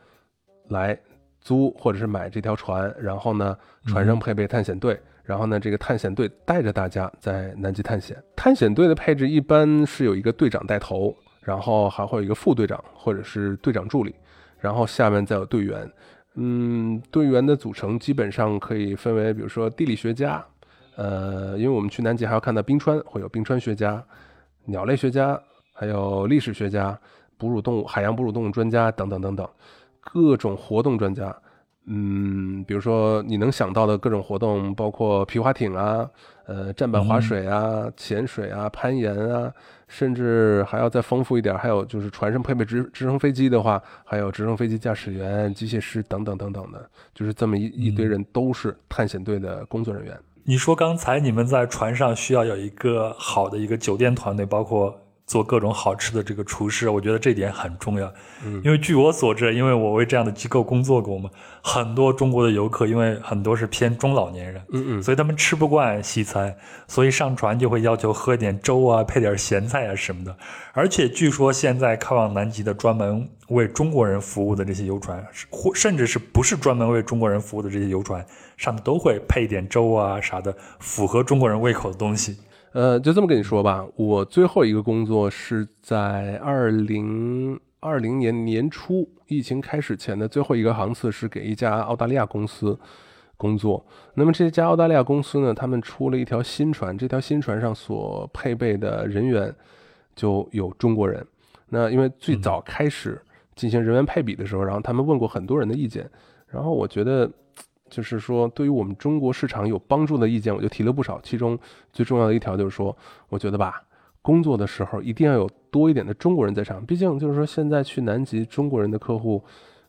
来租或者是买这条船，然后呢，船上配备探险队，然后呢，这个探险队带着大家在南极探险。探险队的配置一般是有一个队长带头，然后还会有一个副队长或者是队长助理，然后下面再有队员。嗯，队员的组成基本上可以分为，比如说地理学家，呃，因为我们去南极还要看到冰川，会有冰川学家、鸟类学家，还有历史学家、哺乳动物、海洋哺乳动物专家等等等等，各种活动专家。嗯，比如说你能想到的各种活动，包括皮划艇啊，呃，站板划水啊，潜水啊，攀岩啊。甚至还要再丰富一点，还有就是船上配备直直升飞机的话，还有直升飞机驾驶员、机械师等等等等的，就是这么一一堆人都是探险队的工作人员。你说刚才你们在船上需要有一个好的一个酒店团队，包括。做各种好吃的这个厨师，我觉得这点很重要。嗯，因为据我所知，因为我为这样的机构工作过嘛，很多中国的游客，因为很多是偏中老年人，嗯嗯，所以他们吃不惯西餐，所以上船就会要求喝点粥啊，配点咸菜啊什么的。而且据说现在开往南极的专门为中国人服务的这些游船，或甚至是不是专门为中国人服务的这些游船，上面都会配点粥啊啥的，符合中国人胃口的东西。呃，就这么跟你说吧，我最后一个工作是在二零二零年年初疫情开始前的最后一个航次，是给一家澳大利亚公司工作。那么这家澳大利亚公司呢，他们出了一条新船，这条新船上所配备的人员就有中国人。那因为最早开始进行人员配比的时候，然后他们问过很多人的意见，然后我觉得。就是说，对于我们中国市场有帮助的意见，我就提了不少。其中最重要的一条就是说，我觉得吧，工作的时候一定要有多一点的中国人在场。毕竟就是说，现在去南极，中国人的客户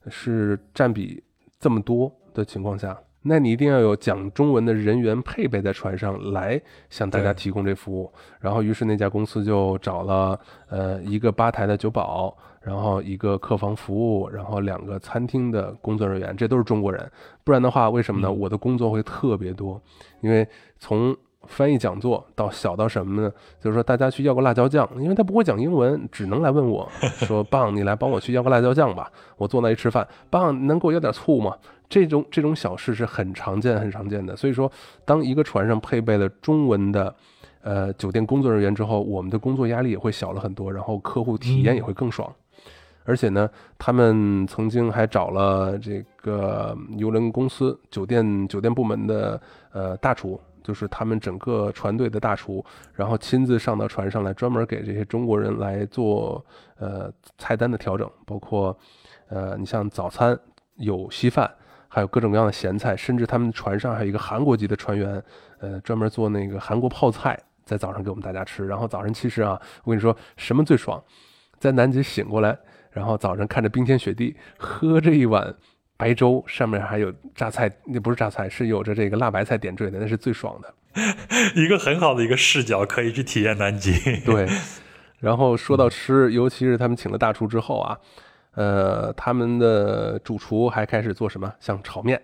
是占比这么多的情况下，那你一定要有讲中文的人员配备在船上来向大家提供这服务。然后，于是那家公司就找了呃一个吧台的酒保。然后一个客房服务，然后两个餐厅的工作人员，这都是中国人。不然的话，为什么呢？我的工作会特别多，因为从翻译讲座到小到什么呢？就是说大家去要个辣椒酱，因为他不会讲英文，只能来问我 [laughs] 说：“棒，你来帮我去要个辣椒酱吧。”我坐那一吃饭，棒，能给我要点醋吗？这种这种小事是很常见、很常见的。所以说，当一个船上配备了中文的。呃，酒店工作人员之后，我们的工作压力也会小了很多，然后客户体验也会更爽。而且呢，他们曾经还找了这个邮轮公司酒店酒店部门的呃大厨，就是他们整个船队的大厨，然后亲自上到船上来，专门给这些中国人来做呃菜单的调整，包括呃你像早餐有稀饭，还有各种各样的咸菜，甚至他们船上还有一个韩国籍的船员，呃专门做那个韩国泡菜。在早上给我们大家吃，然后早上其实啊，我跟你说什么最爽，在南极醒过来，然后早上看着冰天雪地，喝这一碗白粥，上面还有榨菜，那不是榨菜，是有着这个辣白菜点缀的，那是最爽的。[laughs] 一个很好的一个视角，可以去体验南极。对，[laughs] 然后说到吃，尤其是他们请了大厨之后啊，呃，他们的主厨还开始做什么？像炒面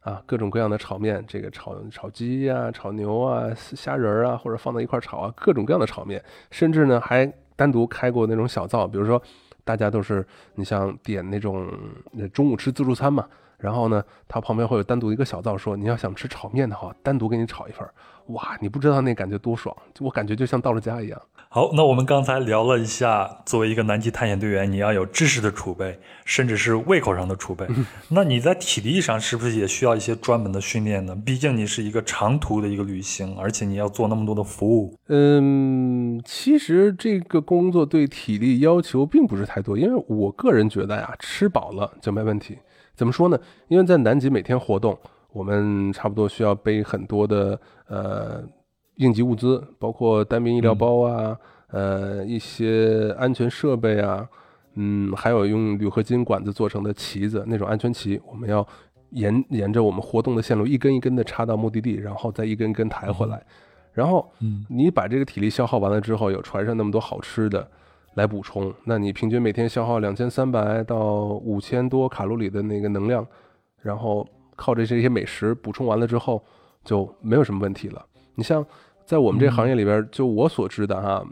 啊，各种各样的炒面，这个炒炒鸡呀、炒牛啊、虾仁儿啊，或者放在一块炒啊，各种各样的炒面，甚至呢还单独开过那种小灶，比如说大家都是你像点那种中午吃自助餐嘛。然后呢，它旁边会有单独一个小灶，说你要想吃炒面的话，单独给你炒一份。哇，你不知道那感觉多爽，我感觉就像到了家一样。好，那我们刚才聊了一下，作为一个南极探险队员，你要有知识的储备，甚至是胃口上的储备。那你在体力上是不是也需要一些专门的训练呢？毕竟你是一个长途的一个旅行，而且你要做那么多的服务。嗯，其实这个工作对体力要求并不是太多，因为我个人觉得呀，吃饱了就没问题。怎么说呢？因为在南极每天活动，我们差不多需要背很多的呃应急物资，包括单兵医疗包啊，呃一些安全设备啊，嗯，还有用铝合金管子做成的旗子，那种安全旗，我们要沿沿着我们活动的线路一根一根的插到目的地，然后再一根一根抬回来。然后，嗯，你把这个体力消耗完了之后，有船上那么多好吃的。来补充，那你平均每天消耗两千三百到五千多卡路里的那个能量，然后靠着这些美食补充完了之后，就没有什么问题了。你像在我们这行业里边，就我所知的哈，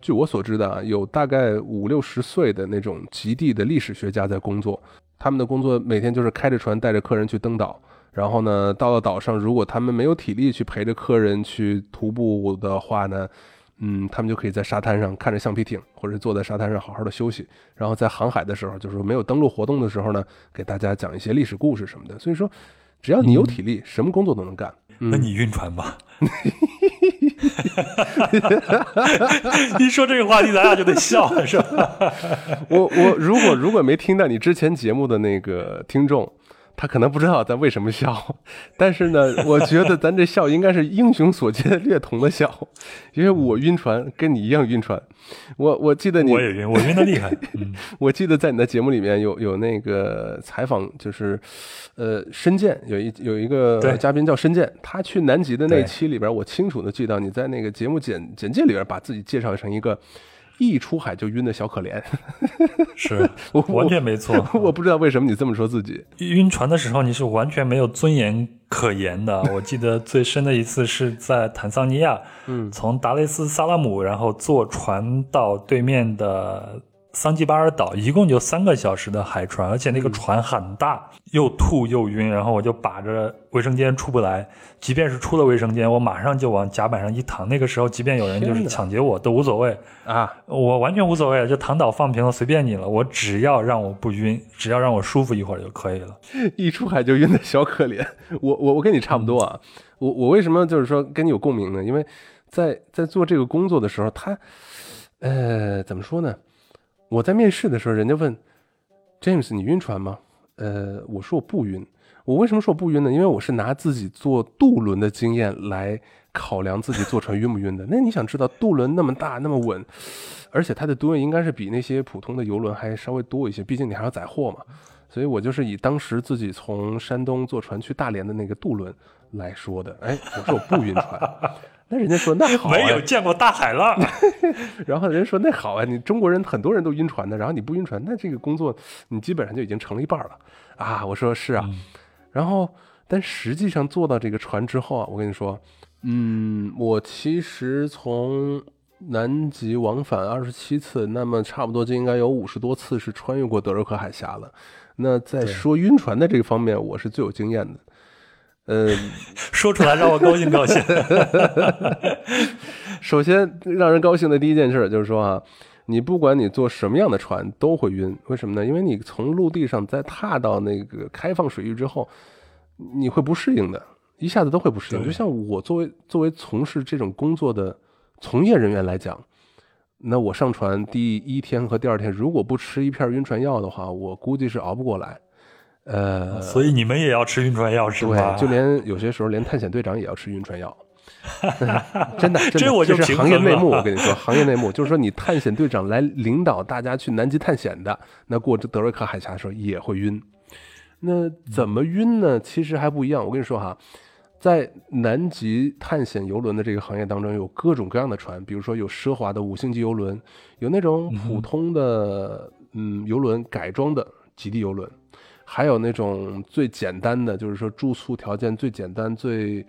据我所知的啊，有大概五六十岁的那种极地的历史学家在工作，他们的工作每天就是开着船带着客人去登岛，然后呢，到了岛上，如果他们没有体力去陪着客人去徒步的话呢？嗯，他们就可以在沙滩上看着橡皮艇，或者坐在沙滩上好好的休息。然后在航海的时候，就是说没有登陆活动的时候呢，给大家讲一些历史故事什么的。所以说，只要你有体力，什么工作都能干。那你晕船吧？[laughs] 一说这个话题，咱俩就得笑，是吧？[laughs] 我我如果如果没听到你之前节目的那个听众。他可能不知道咱为什么笑，[laughs] 但是呢，我觉得咱这笑应该是英雄所见略同的笑，[laughs] 因为我晕船跟你一样晕船。我我记得你我也晕，我晕的厉害。[laughs] 我记得在你的节目里面有有那个采访，就是呃申健有一有一个嘉宾叫申健，他去南极的那期里边，我清楚的记到你在那个节目简简介里边把自己介绍成一个。一出海就晕的小可怜，[laughs] 是完全没错。我不知道为什么你这么说自己。晕船的时候你是完全没有尊严可言的。我记得最深的一次是在坦桑尼亚，嗯，从达雷斯萨拉姆，然后坐船到对面的。桑吉巴尔岛一共就三个小时的海船，而且那个船很大，又吐又晕，然后我就把着卫生间出不来。即便是出了卫生间，我马上就往甲板上一躺。那个时候，即便有人就是抢劫我都无所谓啊，我完全无所谓，就躺倒放平了，随便你了。我只要让我不晕，只要让我舒服一会儿就可以了。一出海就晕的小可怜，[laughs] 我我我跟你差不多啊。我我为什么就是说跟你有共鸣呢？因为在在做这个工作的时候，他呃怎么说呢？我在面试的时候，人家问 James 你晕船吗？呃，我说我不晕。我为什么说我不晕呢？因为我是拿自己坐渡轮的经验来考量自己坐船晕不晕的。[laughs] 那你想知道渡轮那么大那么稳，而且它的吨位应该是比那些普通的游轮还稍微多一些，毕竟你还要载货嘛。所以我就是以当时自己从山东坐船去大连的那个渡轮来说的。哎，我说我不晕船。那人家说那好，没有见过大海浪。[laughs] 然后人家说那好啊，你中国人很多人都晕船的，然后你不晕船，那这个工作你基本上就已经成了一半了啊！我说是啊，然后但实际上坐到这个船之后啊，我跟你说，嗯，我其实从南极往返二十七次，那么差不多就应该有五十多次是穿越过德尔克海峡了。那在说晕船的这个方面，我是最有经验的。呃，说出来让我高兴高兴。[laughs] 首先让人高兴的第一件事就是说啊，你不管你坐什么样的船都会晕，为什么呢？因为你从陆地上再踏到那个开放水域之后，你会不适应的，一下子都会不适应。就像我作为作为从事这种工作的从业人员来讲，那我上船第一天和第二天，如果不吃一片晕船药的话，我估计是熬不过来。呃，所以你们也要吃晕船药是吧？对，就连有些时候连探险队长也要吃晕船药，[laughs] 真的，这我就是行业内幕。我跟你说，行业内幕就是说，你探险队长来领导大家去南极探险的，那过这德瑞克海峡的时候也会晕。那怎么晕呢？其实还不一样。我跟你说哈，在南极探险游轮的这个行业当中，有各种各样的船，比如说有奢华的五星级游轮，有那种普通的嗯游轮改装的极地游轮，还有那种最简单的，就是说住宿条件最简单、最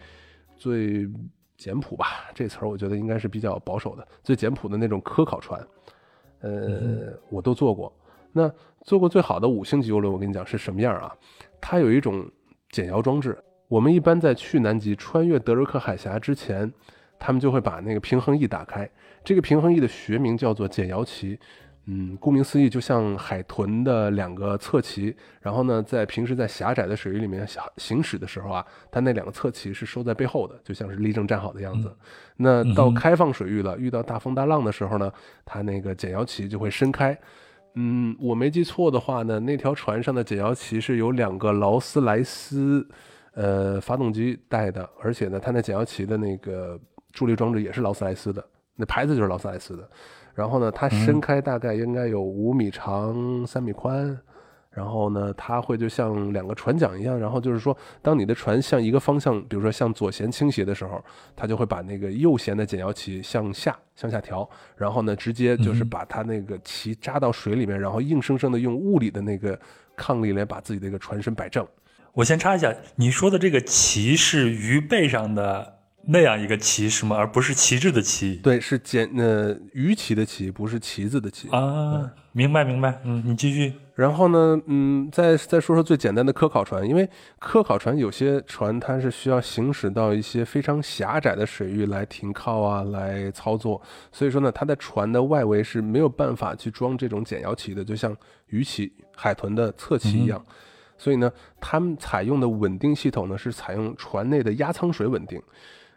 最简朴吧，这词儿我觉得应该是比较保守的，最简朴的那种科考船，呃，我都坐过。那做过最好的五星级游轮，我跟你讲是什么样啊？它有一种减摇装置。我们一般在去南极、穿越德瑞克海峡之前，他们就会把那个平衡翼打开。这个平衡翼的学名叫做减摇旗。嗯，顾名思义，就像海豚的两个侧鳍。然后呢，在平时在狭窄的水域里面行行驶的时候啊，它那两个侧鳍是收在背后的，就像是立正站好的样子。那到开放水域了，遇到大风大浪的时候呢，它那个减摇鳍就会伸开。嗯，我没记错的话呢，那条船上的减摇旗是有两个劳斯莱斯，呃，发动机带的，而且呢，它那减摇旗的那个助力装置也是劳斯莱斯的，那牌子就是劳斯莱斯的。然后呢，它伸开大概应该有五米长，三米宽。然后呢，它会就像两个船桨一样，然后就是说，当你的船向一个方向，比如说向左舷倾斜的时候，它就会把那个右舷的减摇旗向下向下调，然后呢，直接就是把它那个旗扎到水里面，然后硬生生的用物理的那个抗力来把自己的一个船身摆正。我先插一下，你说的这个旗是鱼背上的。那样一个旗是吗？而不是旗帜的旗。对，是简呃鱼旗的旗，不是旗子的旗啊。明白明白，嗯，你继续。然后呢，嗯，再再说说最简单的科考船，因为科考船有些船它是需要行驶到一些非常狭窄的水域来停靠啊，来操作，所以说呢，它的船的外围是没有办法去装这种减摇旗的，就像鱼旗、海豚的侧鳍一样。所以呢，他们采用的稳定系统呢是采用船内的压舱水稳定。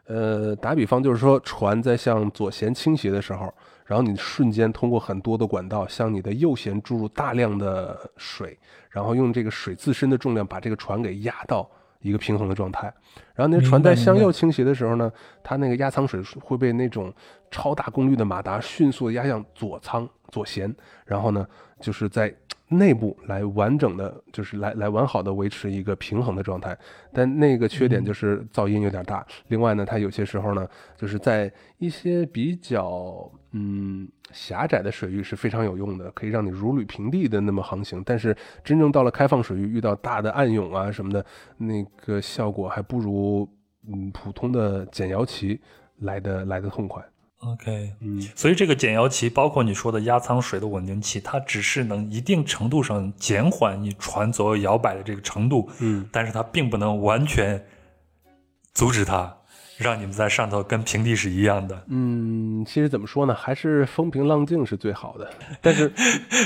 呃，打比方就是说，船在向左舷倾斜的时候，然后你瞬间通过很多的管道向你的右舷注入大量的水，然后用这个水自身的重量把这个船给压到一个平衡的状态。然后那船在向右倾斜的时候呢，它那个压舱水会被那种超大功率的马达迅速压向左舱左舷，然后呢，就是在。内部来完整的，就是来来完好的维持一个平衡的状态，但那个缺点就是噪音有点大。另外呢，它有些时候呢，就是在一些比较嗯狭窄的水域是非常有用的，可以让你如履平地的那么航行。但是真正到了开放水域，遇到大的暗涌啊什么的，那个效果还不如嗯普通的减摇旗来的来的痛快。OK，嗯，所以这个减摇旗，包括你说的压舱水的稳定器，它只是能一定程度上减缓你船左右摇摆的这个程度，嗯，但是它并不能完全阻止它。让你们在上头跟平地是一样的。嗯，其实怎么说呢，还是风平浪静是最好的。[laughs] 但是，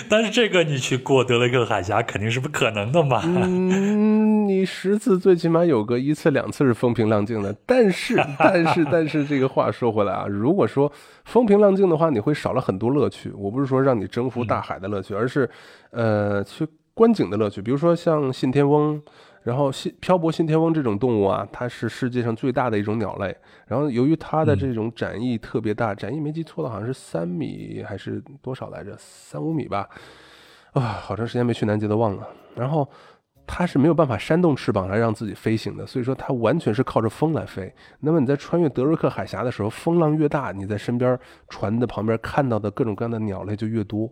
但是这个你去过德雷克海峡肯定是不可能的嘛。嗯，你十次最起码有个一次两次是风平浪静的。但是，[laughs] 但是，但是这个话说回来啊，如果说风平浪静的话，你会少了很多乐趣。我不是说让你征服大海的乐趣，而是呃去观景的乐趣。比如说像信天翁。然后新漂泊信天翁这种动物啊，它是世界上最大的一种鸟类。然后由于它的这种展翼特别大，展翼没记错的好像是三米还是多少来着？三五米吧。啊，好长时间没去南极都忘了。然后它是没有办法扇动翅膀来让自己飞行的，所以说它完全是靠着风来飞。那么你在穿越德瑞克海峡的时候，风浪越大，你在身边船的旁边看到的各种各样的鸟类就越多。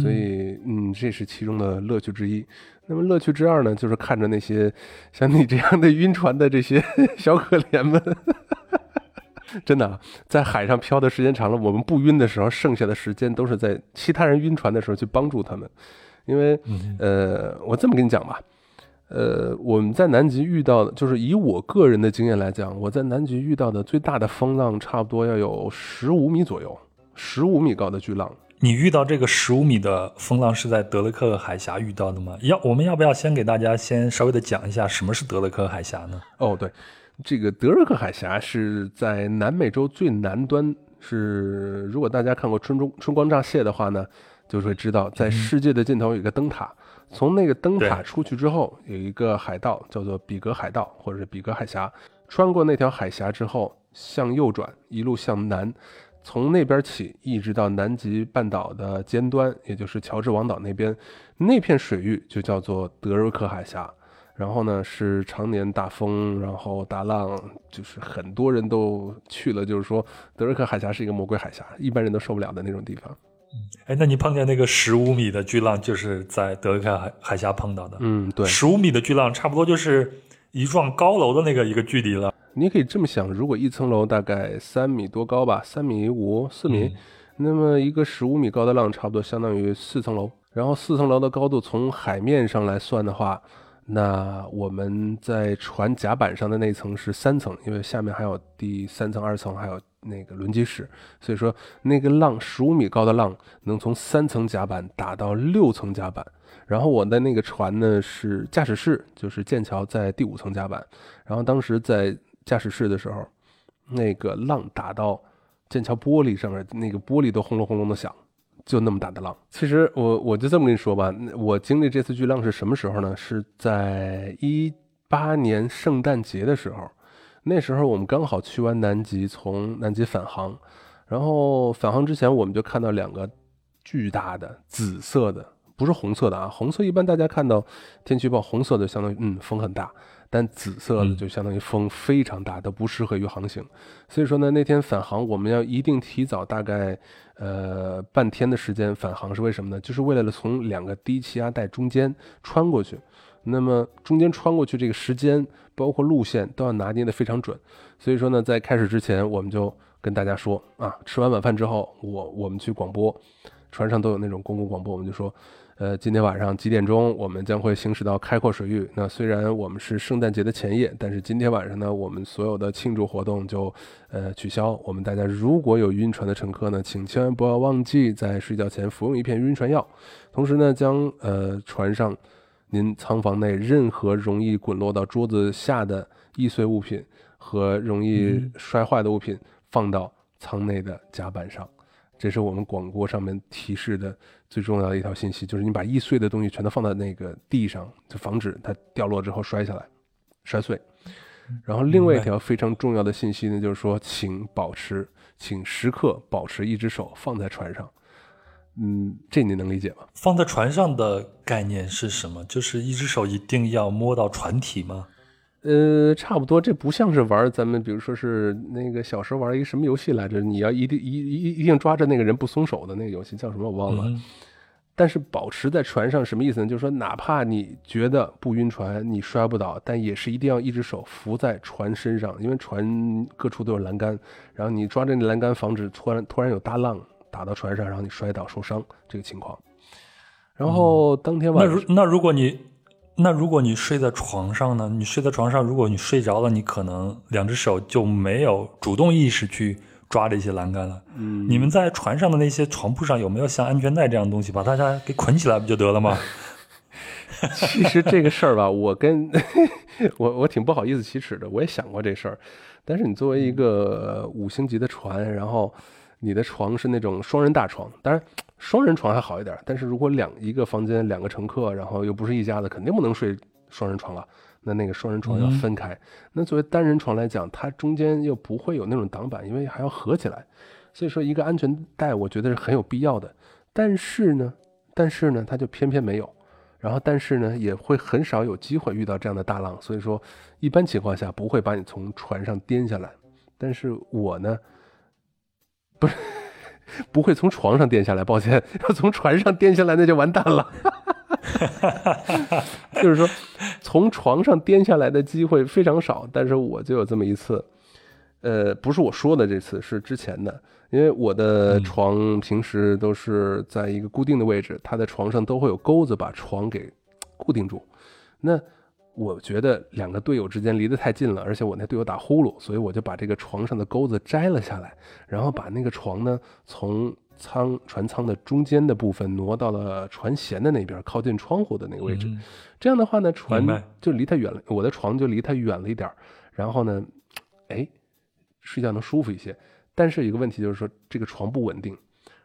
所以，嗯，这是其中的乐趣之一。那么乐趣之二呢，就是看着那些像你这样的晕船的这些 [laughs] 小可怜们，[laughs] 真的在海上漂的时间长了，我们不晕的时候，剩下的时间都是在其他人晕船的时候去帮助他们。因为，呃，我这么跟你讲吧，呃，我们在南极遇到的，就是以我个人的经验来讲，我在南极遇到的最大的风浪，差不多要有十五米左右，十五米高的巨浪。你遇到这个十五米的风浪是在德雷克海峡遇到的吗？要我们要不要先给大家先稍微的讲一下什么是德雷克海峡呢？哦，对，这个德雷克海峡是在南美洲最南端，是如果大家看过《春中春光乍泄》的话呢，就会知道在世界的尽头有一个灯塔，从那个灯塔出去之后，有一个海盗叫做比格海盗或者是比格海峡，穿过那条海峡之后向右转，一路向南。从那边起一直到南极半岛的尖端，也就是乔治王岛那边，那片水域就叫做德瑞克海峡。然后呢，是常年大风，然后大浪，就是很多人都去了，就是说德瑞克海峡是一个魔鬼海峡，一般人都受不了的那种地方。哎，那你碰见那个十五米的巨浪，就是在德瑞克海海峡碰到的？嗯，对，十五米的巨浪差不多就是一幢高楼的那个一个距离了。你可以这么想，如果一层楼大概三米多高吧，三米五、四米，那么一个十五米高的浪，差不多相当于四层楼。然后四层楼的高度从海面上来算的话。那我们在船甲板上的那层是三层，因为下面还有第三层、二层，还有那个轮机室，所以说那个浪十五米高的浪能从三层甲板打到六层甲板。然后我的那个船呢是驾驶室，就是剑桥在第五层甲板。然后当时在驾驶室的时候，那个浪打到剑桥玻璃上面，那个玻璃都轰隆轰隆的响。就那么大的浪，其实我我就这么跟你说吧，我经历这次巨浪是什么时候呢？是在一八年圣诞节的时候，那时候我们刚好去完南极，从南极返航，然后返航之前我们就看到两个巨大的紫色的，不是红色的啊，红色一般大家看到天气预报红色的相当于嗯风很大。但紫色的就相当于风非常大，都不适合于航行。所以说呢，那天返航我们要一定提早大概呃半天的时间返航，是为什么呢？就是为了从两个低气压带中间穿过去。那么中间穿过去这个时间，包括路线都要拿捏的非常准。所以说呢，在开始之前，我们就跟大家说啊，吃完晚饭之后，我我们去广播，船上都有那种公共广播，我们就说。呃，今天晚上几点钟，我们将会行驶到开阔水域。那虽然我们是圣诞节的前夜，但是今天晚上呢，我们所有的庆祝活动就呃取消。我们大家如果有晕船的乘客呢，请千万不要忘记在睡觉前服用一片晕船药。同时呢，将呃船上您舱房内任何容易滚落到桌子下的易碎物品和容易摔坏的物品放到舱内的甲板上。这是我们广播上面提示的最重要的一条信息，就是你把易碎的东西全都放在那个地上，就防止它掉落之后摔下来、摔碎。然后另外一条非常重要的信息呢，就是说，请保持，请时刻保持一只手放在船上。嗯，这你能理解吗？放在船上的概念是什么？就是一只手一定要摸到船体吗？呃，差不多，这不像是玩咱们，比如说是那个小时候玩一个什么游戏来着？你要一定一一一定抓着那个人不松手的那个游戏叫什么？我忘了。但是保持在船上什么意思呢？就是说，哪怕你觉得不晕船，你摔不倒，但也是一定要一只手扶在船身上，因为船各处都有栏杆，然后你抓着那栏杆，防止突然突然有大浪打到船上，然后你摔倒受伤这个情况。然后当天晚上，那如那如果你。那如果你睡在床上呢？你睡在床上，如果你睡着了，你可能两只手就没有主动意识去抓这些栏杆了。嗯，你们在船上的那些床铺上有没有像安全带这样的东西，把大家给捆起来不就得了吗？[laughs] 其实这个事儿吧，我跟我我挺不好意思启齿的，我也想过这事儿。但是你作为一个五星级的船，然后你的床是那种双人大床，当然。双人床还好一点，但是如果两一个房间两个乘客，然后又不是一家子，肯定不能睡双人床了。那那个双人床要分开。那作为单人床来讲，它中间又不会有那种挡板，因为还要合起来。所以说，一个安全带我觉得是很有必要的。但是呢，但是呢，它就偏偏没有。然后，但是呢，也会很少有机会遇到这样的大浪。所以说，一般情况下不会把你从船上颠下来。但是我呢，不是。不会从床上跌下来，抱歉，要从船上跌下来那就完蛋了。[laughs] 就是说，从床上跌下来的机会非常少，但是我就有这么一次。呃，不是我说的这次，是之前的，因为我的床平时都是在一个固定的位置，它的床上都会有钩子把床给固定住。那我觉得两个队友之间离得太近了，而且我那队友打呼噜，所以我就把这个床上的钩子摘了下来，然后把那个床呢从舱船舱的中间的部分挪到了船舷的那边，靠近窗户的那个位置。这样的话呢，船就离他远了，我的床就离他远了一点然后呢，[tsk] 哎，睡觉能舒服一些。但是有个问题就是说，这个床不稳定。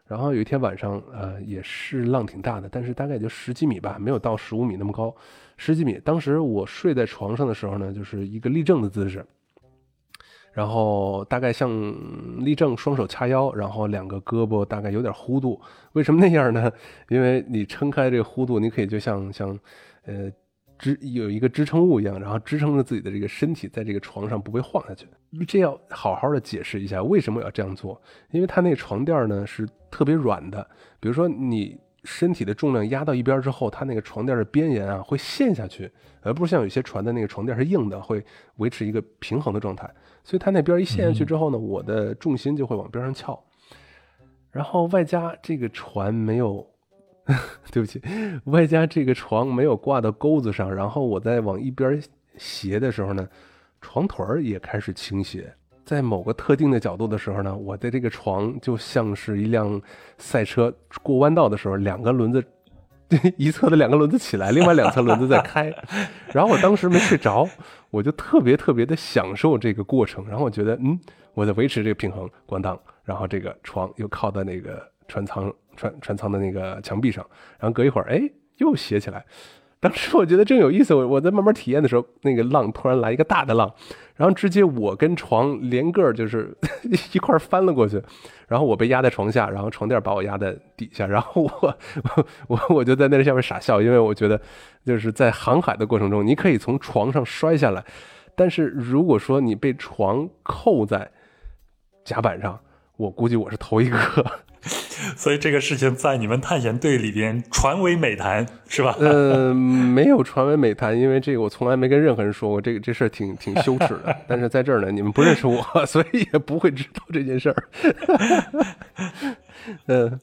然后有一天晚上，呃，也是浪挺大的，但是大概也就十几米吧，没有到十五米那么高，十几米。当时我睡在床上的时候呢，就是一个立正的姿势。然后大概像立正，双手掐腰，然后两个胳膊大概有点弧度。为什么那样呢？[laughs] 因为你撑开这个弧度，你可以就像像，呃，支有一个支撑物一样，然后支撑着自己的这个身体在这个床上不被晃下去。这要好好的解释一下为什么要这样做，因为它那个床垫呢是特别软的，比如说你。身体的重量压到一边之后，它那个床垫的边沿啊会陷下去，而不是像有些船的那个床垫是硬的，会维持一个平衡的状态。所以它那边一陷下去之后呢，我的重心就会往边上翘。然后外加这个船没有，[laughs] 对不起，外加这个床没有挂到钩子上，然后我在往一边斜的时候呢，床腿儿也开始倾斜。在某个特定的角度的时候呢，我的这个床就像是一辆赛车过弯道的时候，两个轮子一侧的两个轮子起来，另外两侧轮子在开。然后我当时没睡着，我就特别特别的享受这个过程。然后我觉得，嗯，我在维持这个平衡，咣当，然后这个床又靠在那个船舱船船舱的那个墙壁上，然后隔一会儿，哎，又斜起来。当时我觉得正有意思，我我在慢慢体验的时候，那个浪突然来一个大的浪，然后直接我跟床连个儿就是 [laughs] 一块翻了过去，然后我被压在床下，然后床垫把我压在底下，然后我我我就在那下面傻笑，因为我觉得就是在航海的过程中，你可以从床上摔下来，但是如果说你被床扣在甲板上，我估计我是头一个。[laughs] 所以这个事情在你们探险队里边传为美谈，是吧？[laughs] 呃，没有传为美谈，因为这个我从来没跟任何人说过，这个这事儿挺挺羞耻的。[laughs] 但是在这儿呢，你们不认识我，所以也不会知道这件事儿。嗯，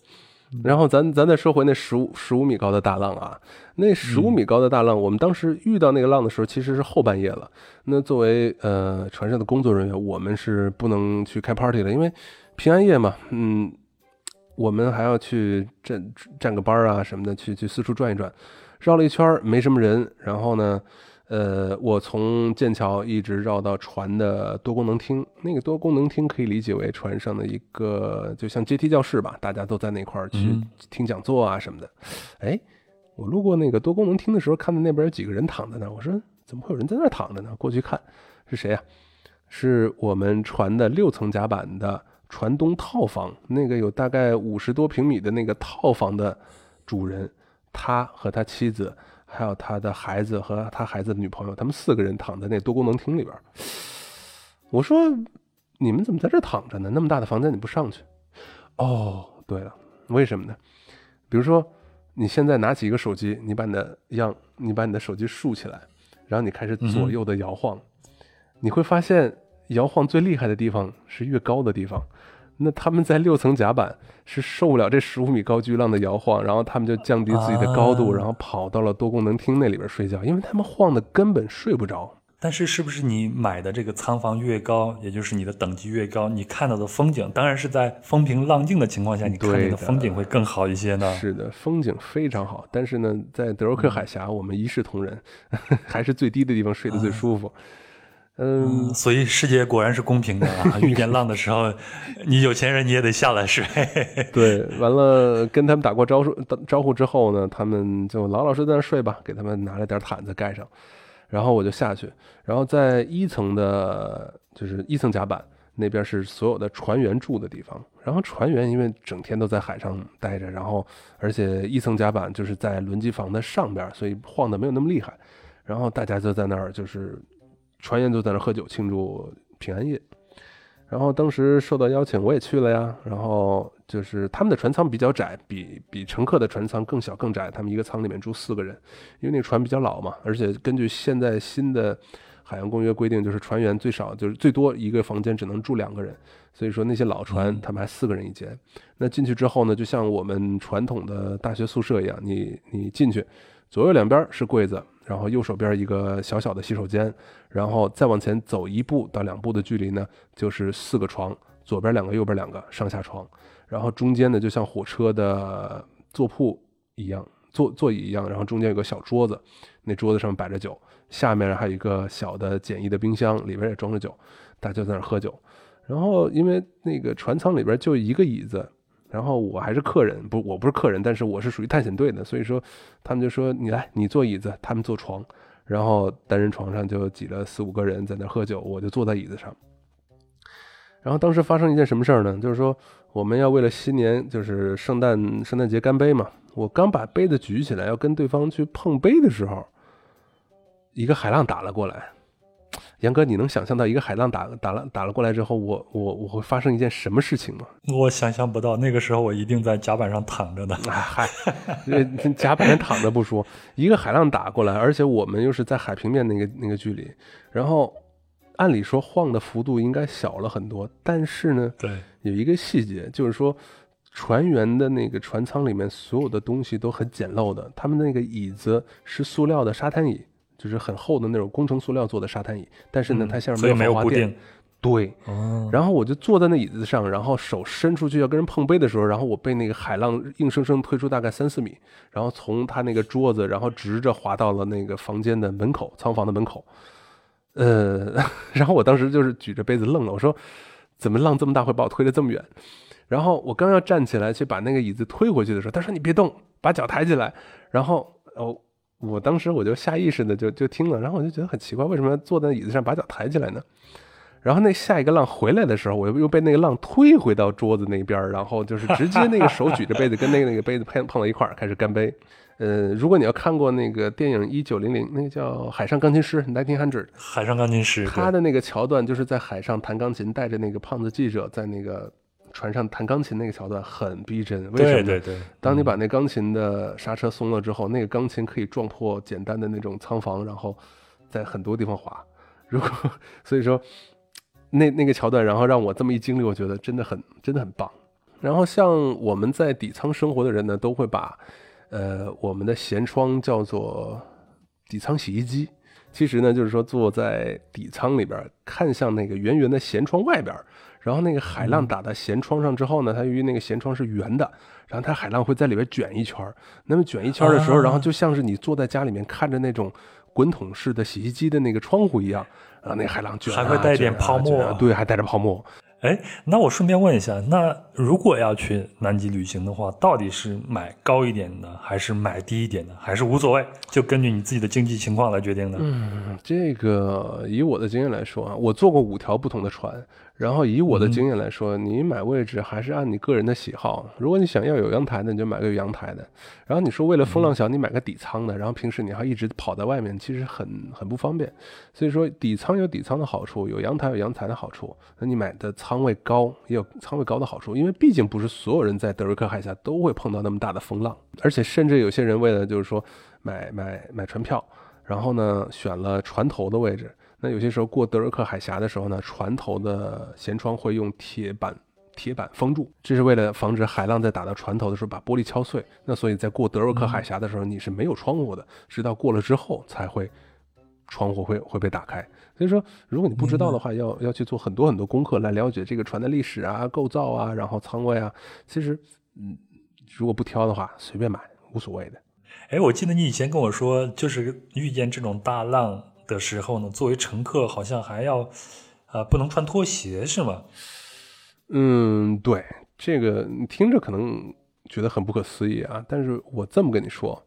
然后咱咱再说回那十五十五米高的大浪啊，那十五米高的大浪，我们当时遇到那个浪的时候，其实是后半夜了。那作为呃船上的工作人员，我们是不能去开 party 的，因为平安夜嘛，嗯。我们还要去站站个班啊什么的，去去四处转一转，绕了一圈没什么人。然后呢，呃，我从剑桥一直绕到船的多功能厅。那个多功能厅可以理解为船上的一个，就像阶梯教室吧，大家都在那块儿去听讲座啊什么的。哎，我路过那个多功能厅的时候，看到那边有几个人躺在那儿，我说怎么会有人在那儿躺着呢？过去看，是谁呀？是我们船的六层甲板的。船东套房那个有大概五十多平米的那个套房的主人，他和他妻子，还有他的孩子和他孩子的女朋友，他们四个人躺在那多功能厅里边。我说：“你们怎么在这躺着呢？那么大的房间你不上去？”哦，对了，为什么呢？比如说，你现在拿起一个手机，你把你的样，你把你的手机竖起来，然后你开始左右的摇晃，你会发现。摇晃最厉害的地方是越高的地方，那他们在六层甲板是受不了这十五米高巨浪的摇晃，然后他们就降低自己的高度，然后跑到了多功能厅那里边睡觉，因为他们晃的根本睡不着。但是，是不是你买的这个仓房越高，也就是你的等级越高，你看到的风景当然是在风平浪静的情况下，你看到的风景会更好一些呢？是的，风景非常好。但是呢，在德洛克海峡，我们一视同仁，[laughs] 还是最低的地方睡得最舒服。嗯，所以世界果然是公平的啊！[laughs] 遇见浪的时候，你有钱人你也得下来睡。[laughs] 对，完了跟他们打过招呼招呼之后呢，他们就老老实实在那睡吧，给他们拿了点毯子盖上，然后我就下去，然后在一层的，就是一层甲板那边是所有的船员住的地方，然后船员因为整天都在海上待着，然后而且一层甲板就是在轮机房的上边，所以晃的没有那么厉害，然后大家就在那儿就是。船员就在那喝酒庆祝平安夜，然后当时受到邀请，我也去了呀。然后就是他们的船舱比较窄，比比乘客的船舱更小更窄。他们一个舱里面住四个人，因为那个船比较老嘛，而且根据现在新的海洋公约规定，就是船员最少就是最多一个房间只能住两个人。所以说那些老船他们还四个人一间。那进去之后呢，就像我们传统的大学宿舍一样，你你进去，左右两边是柜子。然后右手边一个小小的洗手间，然后再往前走一步到两步的距离呢，就是四个床，左边两个，右边两个上下床，然后中间呢就像火车的坐铺一样，座座椅一样，然后中间有个小桌子，那桌子上摆着酒，下面还有一个小的简易的冰箱，里边也装着酒，大家就在那喝酒，然后因为那个船舱里边就一个椅子。然后我还是客人，不，我不是客人，但是我是属于探险队的，所以说他们就说你来，你坐椅子，他们坐床，然后单人床上就挤了四五个人在那喝酒，我就坐在椅子上。然后当时发生一件什么事儿呢？就是说我们要为了新年，就是圣诞圣诞节干杯嘛。我刚把杯子举起来要跟对方去碰杯的时候，一个海浪打了过来。杨哥，你能想象到一个海浪打打了打了过来之后，我我我会发生一件什么事情吗？我想象不到，那个时候我一定在甲板上躺着的。嗨，甲板上躺着不说，一个海浪打过来，而且我们又是在海平面那个那个距离，然后按理说晃的幅度应该小了很多，但是呢，对，有一个细节就是说，船员的那个船舱里面所有的东西都很简陋的，他们那个椅子是塑料的沙滩椅。就是很厚的那种工程塑料做的沙滩椅，但是呢，它下面没有滑垫。对，然后我就坐在那椅子上，然后手伸出去要跟人碰杯的时候，然后我被那个海浪硬生生推出大概三四米，然后从他那个桌子，然后直着滑到了那个房间的门口，仓房的门口。呃，[laughs] 然后我当时就是举着杯子愣了，我说怎么浪这么大会把我推得这么远？然后我刚要站起来去把那个椅子推回去的时候，他说你别动，把脚抬起来。然后哦。我当时我就下意识的就就听了，然后我就觉得很奇怪，为什么要坐在椅子上把脚抬起来呢？然后那下一个浪回来的时候，我又又被那个浪推回到桌子那边，然后就是直接那个手举着杯子跟那个那个杯子碰碰到一块儿，开始干杯。呃，如果你要看过那个电影一九零零，那个叫《海上钢琴师》（Nineteen Hundred），海上钢琴师，他的那个桥段就是在海上弹钢琴，带着那个胖子记者在那个。船上弹钢琴那个桥段很逼真，为什么？对对对。当你把那钢琴的刹车松了之后，那个钢琴可以撞破简单的那种仓房，然后在很多地方滑。如果所以说，那那个桥段，然后让我这么一经历，我觉得真的很真的很棒。然后像我们在底舱生活的人呢，都会把呃我们的舷窗叫做底舱洗衣机。其实呢，就是说坐在底舱里边，看向那个圆圆的舷窗外边。然后那个海浪打到舷窗上之后呢，它由于那个舷窗是圆的，然后它海浪会在里边卷一圈儿。那么卷一圈的时候，然后就像是你坐在家里面看着那种滚筒式的洗衣机的那个窗户一样，然后，那海浪卷还会带点泡沫，对，还带着泡沫。哎，那我顺便问一下，那如果要去南极旅行的话，到底是买高一点的，还是买低一点的，还是无所谓，就根据你自己的经济情况来决定的？嗯，这个以我的经验来说啊，我坐过五条不同的船。然后以我的经验来说，你买位置还是按你个人的喜好。如果你想要有阳台的，你就买个有阳台的。然后你说为了风浪小，你买个底舱的，然后平时你还一直跑在外面，其实很很不方便。所以说底舱有底舱的好处，有阳台有阳台的好处。那你买的仓位高也有仓位高的好处，因为毕竟不是所有人在德瑞克海峡都会碰到那么大的风浪，而且甚至有些人为了就是说买买买船票，然后呢选了船头的位置。那有些时候过德尔克海峡的时候呢，船头的舷窗会用铁板铁板封住，这是为了防止海浪在打到船头的时候把玻璃敲碎。那所以在过德尔克海峡的时候，你是没有窗户的，直到过了之后才会窗户会会被打开。所以说，如果你不知道的话，要要去做很多很多功课来了解这个船的历史啊、构造啊，然后舱位啊。其实，嗯，如果不挑的话，随便买无所谓的。哎，我记得你以前跟我说，就是遇见这种大浪。的时候呢，作为乘客好像还要，呃，不能穿拖鞋是吗？嗯，对，这个你听着可能觉得很不可思议啊，但是我这么跟你说，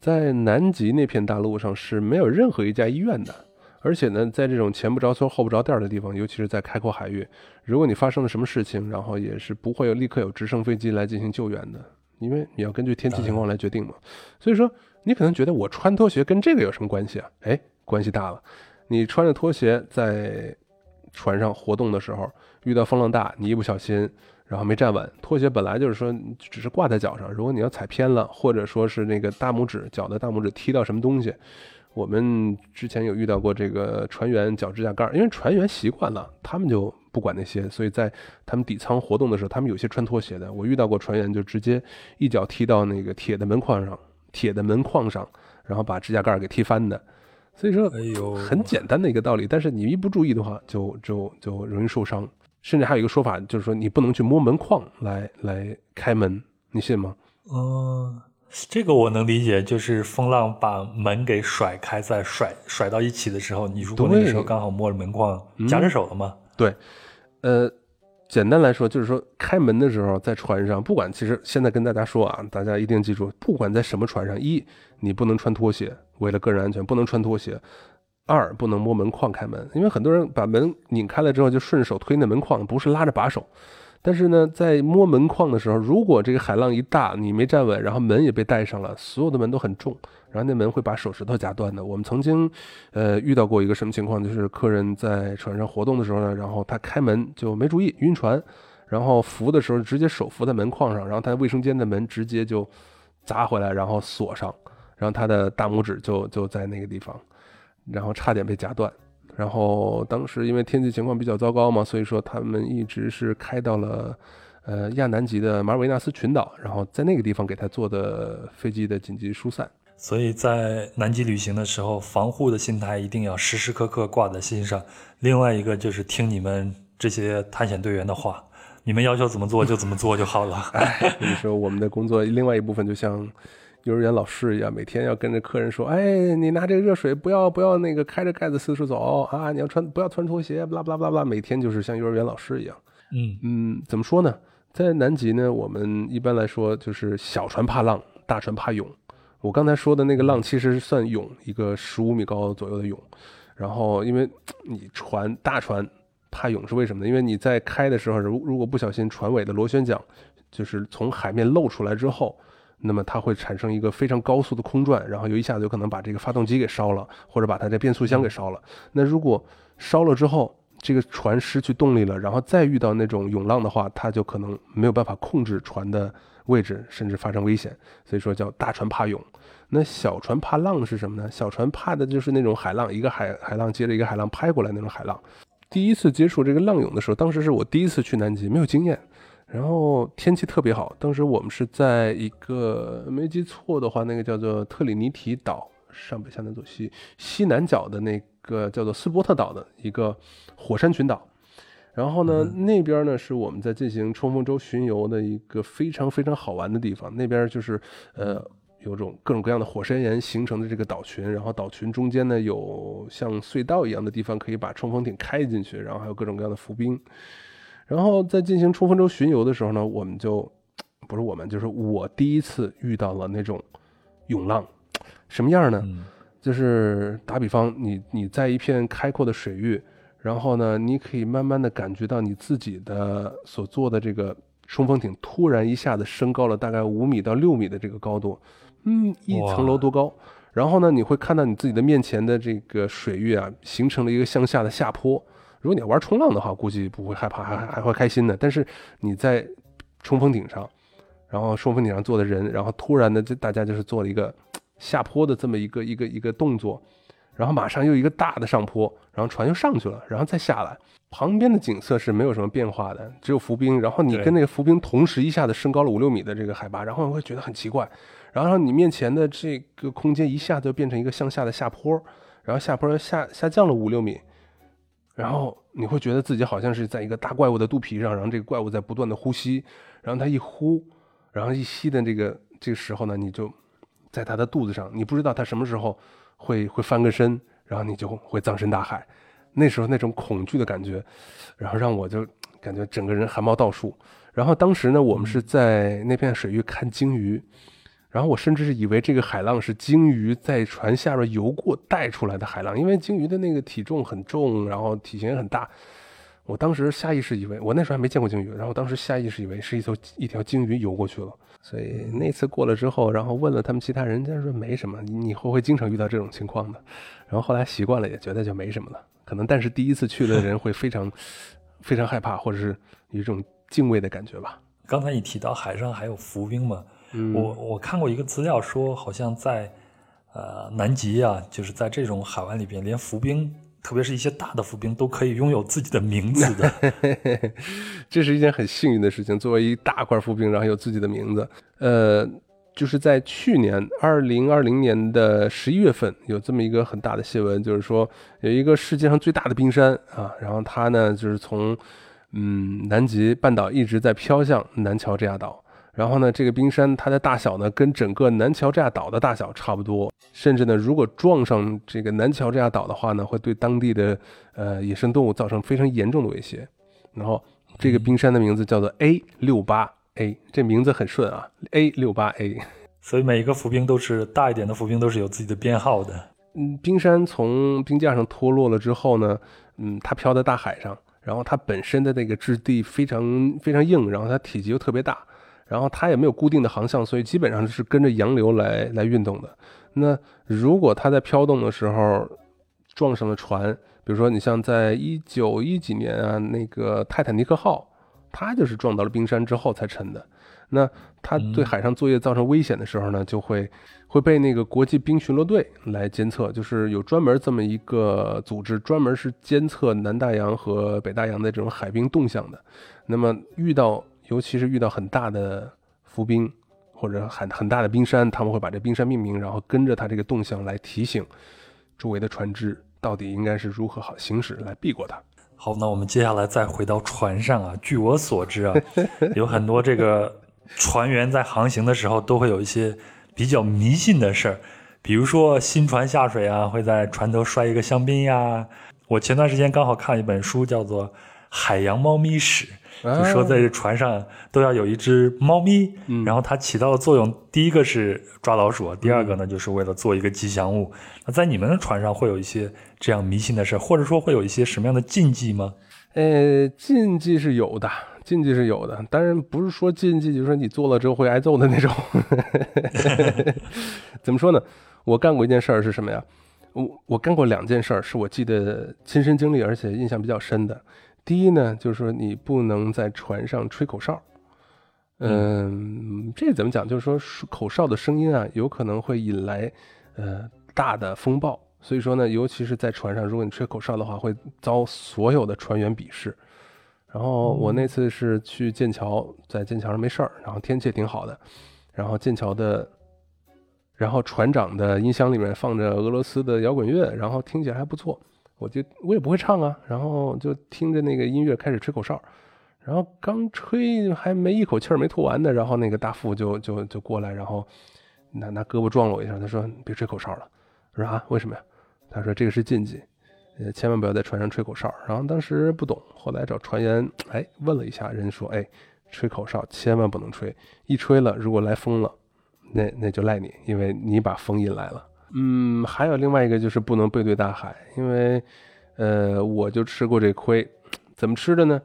在南极那片大陆上是没有任何一家医院的，而且呢，在这种前不着村后不着店的地方，尤其是在开阔海域，如果你发生了什么事情，然后也是不会有立刻有直升飞机来进行救援的，因为你要根据天气情况来决定嘛。所以说，你可能觉得我穿拖鞋跟这个有什么关系啊？哎。关系大了，你穿着拖鞋在船上活动的时候，遇到风浪大，你一不小心，然后没站稳，拖鞋本来就是说只是挂在脚上，如果你要踩偏了，或者说是那个大拇指脚的大拇指踢到什么东西，我们之前有遇到过这个船员脚指甲盖，因为船员习惯了，他们就不管那些，所以在他们底舱活动的时候，他们有些穿拖鞋的，我遇到过船员就直接一脚踢到那个铁的门框上，铁的门框上，然后把指甲盖给踢翻的。所以说，哎呦，很简单的一个道理，但是你一不注意的话，就就就容易受伤。甚至还有一个说法，就是说你不能去摸门框来来开门，你信吗？嗯，这个我能理解，就是风浪把门给甩开，在甩甩到一起的时候，你如果那个时候刚好摸着门框夹着手了吗？对，呃。简单来说，就是说开门的时候，在船上，不管其实现在跟大家说啊，大家一定记住，不管在什么船上，一你不能穿拖鞋，为了个人安全不能穿拖鞋。二不能摸门框开门，因为很多人把门拧开了之后就顺手推那门框，不是拉着把手。但是呢，在摸门框的时候，如果这个海浪一大，你没站稳，然后门也被带上了，所有的门都很重，然后那门会把手指头夹断的。我们曾经，呃，遇到过一个什么情况，就是客人在船上活动的时候呢，然后他开门就没注意晕船，然后扶的时候直接手扶在门框上，然后他卫生间的门直接就砸回来，然后锁上，然后他的大拇指就就在那个地方，然后差点被夹断。然后当时因为天气情况比较糟糕嘛，所以说他们一直是开到了，呃亚南极的马尔维纳斯群岛，然后在那个地方给他做的飞机的紧急疏散。所以在南极旅行的时候，防护的心态一定要时时刻刻挂在心上。另外一个就是听你们这些探险队员的话，你们要求怎么做就怎么做就好了。哎，你说我们的工作另外一部分就像。幼儿园老师一样，每天要跟着客人说：“哎，你拿这个热水，不要不要那个开着盖子四处走啊！你要穿不要穿拖鞋，巴拉巴拉巴拉。”每天就是像幼儿园老师一样。嗯嗯，怎么说呢？在南极呢，我们一般来说就是小船怕浪，大船怕涌。我刚才说的那个浪其实算涌，一个十五米高左右的涌。然后，因为你船大船怕涌是为什么呢？因为你在开的时候，如如果不小心船尾的螺旋桨就是从海面露出来之后。那么它会产生一个非常高速的空转，然后有一下子有可能把这个发动机给烧了，或者把它的变速箱给烧了。那如果烧了之后，这个船失去动力了，然后再遇到那种涌浪的话，它就可能没有办法控制船的位置，甚至发生危险。所以说叫大船怕涌。那小船怕浪是什么呢？小船怕的就是那种海浪，一个海海浪接着一个海浪拍过来那种海浪。第一次接触这个浪涌的时候，当时是我第一次去南极，没有经验。然后天气特别好，当时我们是在一个没记错的话，那个叫做特里尼提岛上北下南左西西南角的那个叫做斯波特岛的一个火山群岛。然后呢，那边呢是我们在进行冲锋舟巡游的一个非常非常好玩的地方。那边就是呃有种各种各样的火山岩形成的这个岛群，然后岛群中间呢有像隧道一样的地方可以把冲锋艇开进去，然后还有各种各样的浮冰。然后在进行冲锋舟巡游的时候呢，我们就不是我们，就是我第一次遇到了那种涌浪，什么样呢？就是打比方，你你在一片开阔的水域，然后呢，你可以慢慢的感觉到你自己的所做的这个冲锋艇突然一下子升高了大概五米到六米的这个高度，嗯，一层楼多高。然后呢，你会看到你自己的面前的这个水域啊，形成了一个向下的下坡。如果你要玩冲浪的话，估计不会害怕，还还会开心的。但是你在冲锋顶上，然后冲锋顶上坐的人，然后突然的，就大家就是做了一个下坡的这么一个一个一个动作，然后马上又一个大的上坡，然后船又上去了，然后再下来，旁边的景色是没有什么变化的，只有浮冰。然后你跟那个浮冰同时一下子升高了五六米的这个海拔，然后会觉得很奇怪。然后你面前的这个空间一下子就变成一个向下的下坡，然后下坡下下降了五六米。然后你会觉得自己好像是在一个大怪物的肚皮上，然后这个怪物在不断的呼吸，然后它一呼，然后一吸的这个这个时候呢，你就在它的肚子上，你不知道它什么时候会会翻个身，然后你就会葬身大海。那时候那种恐惧的感觉，然后让我就感觉整个人汗毛倒竖。然后当时呢，我们是在那片水域看鲸鱼。然后我甚至是以为这个海浪是鲸鱼在船下边游过带出来的海浪，因为鲸鱼的那个体重很重，然后体型也很大。我当时下意识以为，我那时候还没见过鲸鱼，然后当时下意识以为是一艘一条鲸鱼游过去了。所以那次过了之后，然后问了他们其他人，家说没什么，你以后会经常遇到这种情况的。然后后来习惯了，也觉得就没什么了。可能但是第一次去的人会非常非常害怕，或者是有一种敬畏的感觉吧。刚才你提到海上还有浮冰嘛？我我看过一个资料说，好像在呃南极啊，就是在这种海湾里边，连浮冰，特别是一些大的浮冰，都可以拥有自己的名字的。[laughs] 这是一件很幸运的事情。作为一大块浮冰，然后有自己的名字。呃，就是在去年二零二零年的十一月份，有这么一个很大的新闻，就是说有一个世界上最大的冰山啊，然后它呢就是从嗯南极半岛一直在飘向南乔治亚岛。然后呢，这个冰山它的大小呢，跟整个南乔治亚岛的大小差不多，甚至呢，如果撞上这个南乔治亚岛的话呢，会对当地的呃野生动物造成非常严重的威胁。然后这个冰山的名字叫做 A 六八 A，这名字很顺啊，A 六八 A。所以每一个浮冰都是大一点的浮冰都是有自己的编号的。嗯，冰山从冰架上脱落了之后呢，嗯，它飘在大海上，然后它本身的那个质地非常非常硬，然后它体积又特别大，然后它也没有固定的航向，所以基本上是跟着洋流来来运动的。那如果它在飘动的时候撞上了船，比如说你像在一九一几年啊，那个泰坦尼克号，它就是撞到了冰山之后才沉的。那它对海上作业造成危险的时候呢，就会会被那个国际冰巡逻队来监测，就是有专门这么一个组织，专门是监测南大洋和北大洋的这种海冰动向的。那么遇到，尤其是遇到很大的浮冰或者很很大的冰山，他们会把这冰山命名，然后跟着它这个动向来提醒周围的船只到底应该是如何好行驶来避过它。好，那我们接下来再回到船上啊。据我所知啊，[laughs] 有很多这个。船员在航行的时候都会有一些比较迷信的事儿，比如说新船下水啊，会在船头摔一个香槟呀。我前段时间刚好看了一本书，叫做《海洋猫咪史》，就说在这船上都要有一只猫咪，然后它起到的作用，第一个是抓老鼠，第二个呢就是为了做一个吉祥物。那在你们的船上会有一些这样迷信的事，或者说会有一些什么样的禁忌吗？呃，禁忌是有的。禁忌是有的，当然不是说禁忌，就是说你做了之后会挨揍的那种。[laughs] 怎么说呢？我干过一件事儿是什么呀？我我干过两件事儿，是我记得亲身经历，而且印象比较深的。第一呢，就是说你不能在船上吹口哨。嗯，这怎么讲？就是说口哨的声音啊，有可能会引来呃大的风暴。所以说呢，尤其是在船上，如果你吹口哨的话，会遭所有的船员鄙视。然后我那次是去剑桥，在剑桥上没事儿，然后天气也挺好的，然后剑桥的，然后船长的音箱里面放着俄罗斯的摇滚乐，然后听起来还不错，我就我也不会唱啊，然后就听着那个音乐开始吹口哨，然后刚吹还没一口气儿没吐完呢，然后那个大副就就就过来，然后拿拿胳膊撞了我一下，他说别吹口哨了，我说啊为什么呀？他说这个是禁忌。呃，千万不要在船上吹口哨。然后当时不懂，后来找船员，哎，问了一下，人说，哎，吹口哨千万不能吹，一吹了，如果来风了，那那就赖你，因为你把风引来了。嗯，还有另外一个就是不能背对大海，因为，呃，我就吃过这亏，怎么吃的呢？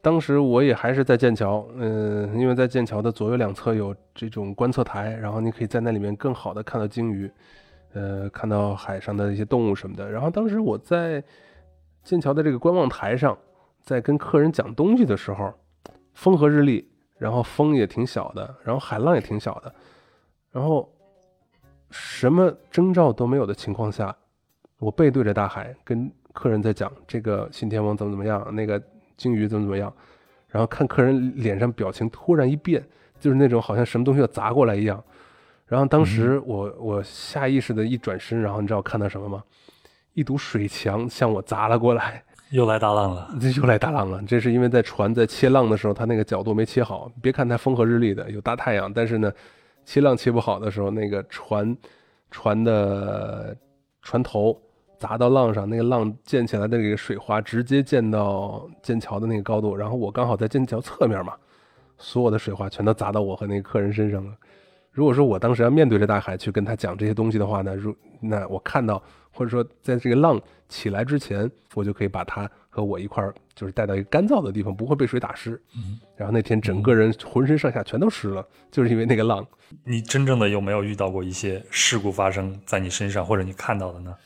当时我也还是在剑桥，嗯，因为在剑桥的左右两侧有这种观测台，然后你可以在那里面更好的看到鲸鱼。呃，看到海上的一些动物什么的。然后当时我在剑桥的这个观望台上，在跟客人讲东西的时候，风和日丽，然后风也挺小的，然后海浪也挺小的，然后什么征兆都没有的情况下，我背对着大海跟客人在讲这个信天翁怎么怎么样，那个鲸鱼怎么怎么样，然后看客人脸上表情突然一变，就是那种好像什么东西要砸过来一样。然后当时我我下意识的一转身，然后你知道我看到什么吗？一堵水墙向我砸了过来，又来大浪了，这 [laughs] 又来大浪了。这是因为在船在切浪的时候，它那个角度没切好。别看它风和日丽的，有大太阳，但是呢，切浪切不好的时候，那个船船的船头砸到浪上，那个浪溅起来的那个水花直接溅到剑桥的那个高度，然后我刚好在剑桥侧面嘛，所有的水花全都砸到我和那个客人身上了。如果说我当时要面对着大海去跟他讲这些东西的话呢，如那我看到或者说在这个浪起来之前，我就可以把他和我一块儿就是带到一个干燥的地方，不会被水打湿。嗯，然后那天整个人浑身上下全都湿了，就是因为那个浪。你真正的有没有遇到过一些事故发生在你身上，或者你看到的呢？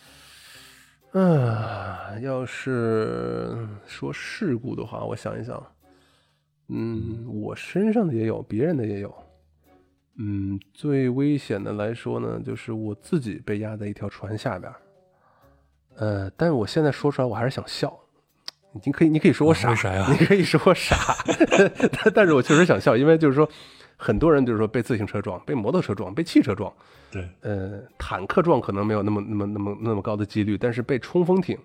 嗯，要是说事故的话，我想一想，嗯，我身上的也有，别人的也有。嗯，最危险的来说呢，就是我自己被压在一条船下边呃，但是我现在说出来，我还是想笑。你可以，你可以说我傻？[laughs] 你可以说我傻，[laughs] 但是我确实想笑，因为就是说，很多人就是说被自行车撞、被摩托车撞、被汽车撞，对，呃，坦克撞可能没有那么、那么、那么、那么高的几率，但是被冲锋艇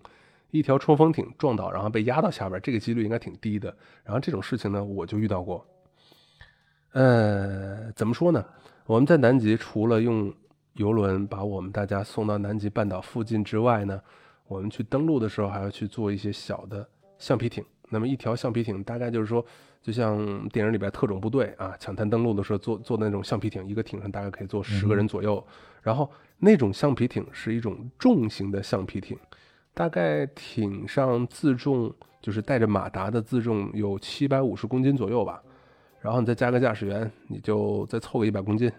一条冲锋艇撞倒，然后被压到下边，这个几率应该挺低的。然后这种事情呢，我就遇到过。呃，怎么说呢？我们在南极除了用游轮把我们大家送到南极半岛附近之外呢，我们去登陆的时候还要去做一些小的橡皮艇。那么一条橡皮艇大概就是说，就像电影里边特种部队啊，抢滩登陆的时候坐坐那种橡皮艇，一个艇上大概可以坐十个人左右。然后那种橡皮艇是一种重型的橡皮艇，大概艇上自重就是带着马达的自重有七百五十公斤左右吧。然后你再加个驾驶员，你就再凑个一百公斤。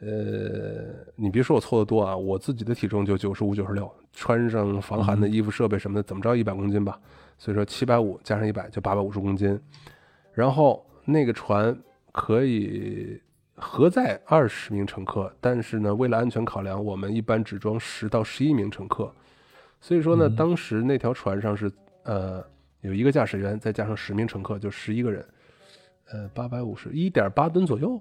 呃，你别说我凑的多啊，我自己的体重就九十五、九十六，穿上防寒的衣服、设备什么的，怎么着一百公斤吧。所以说七百五加上一百就八百五十公斤。然后那个船可以核载二十名乘客，但是呢，为了安全考量，我们一般只装十到十一名乘客。所以说呢，当时那条船上是呃有一个驾驶员，再加上十名乘客，就十一个人。呃，八百五十一点八吨左右。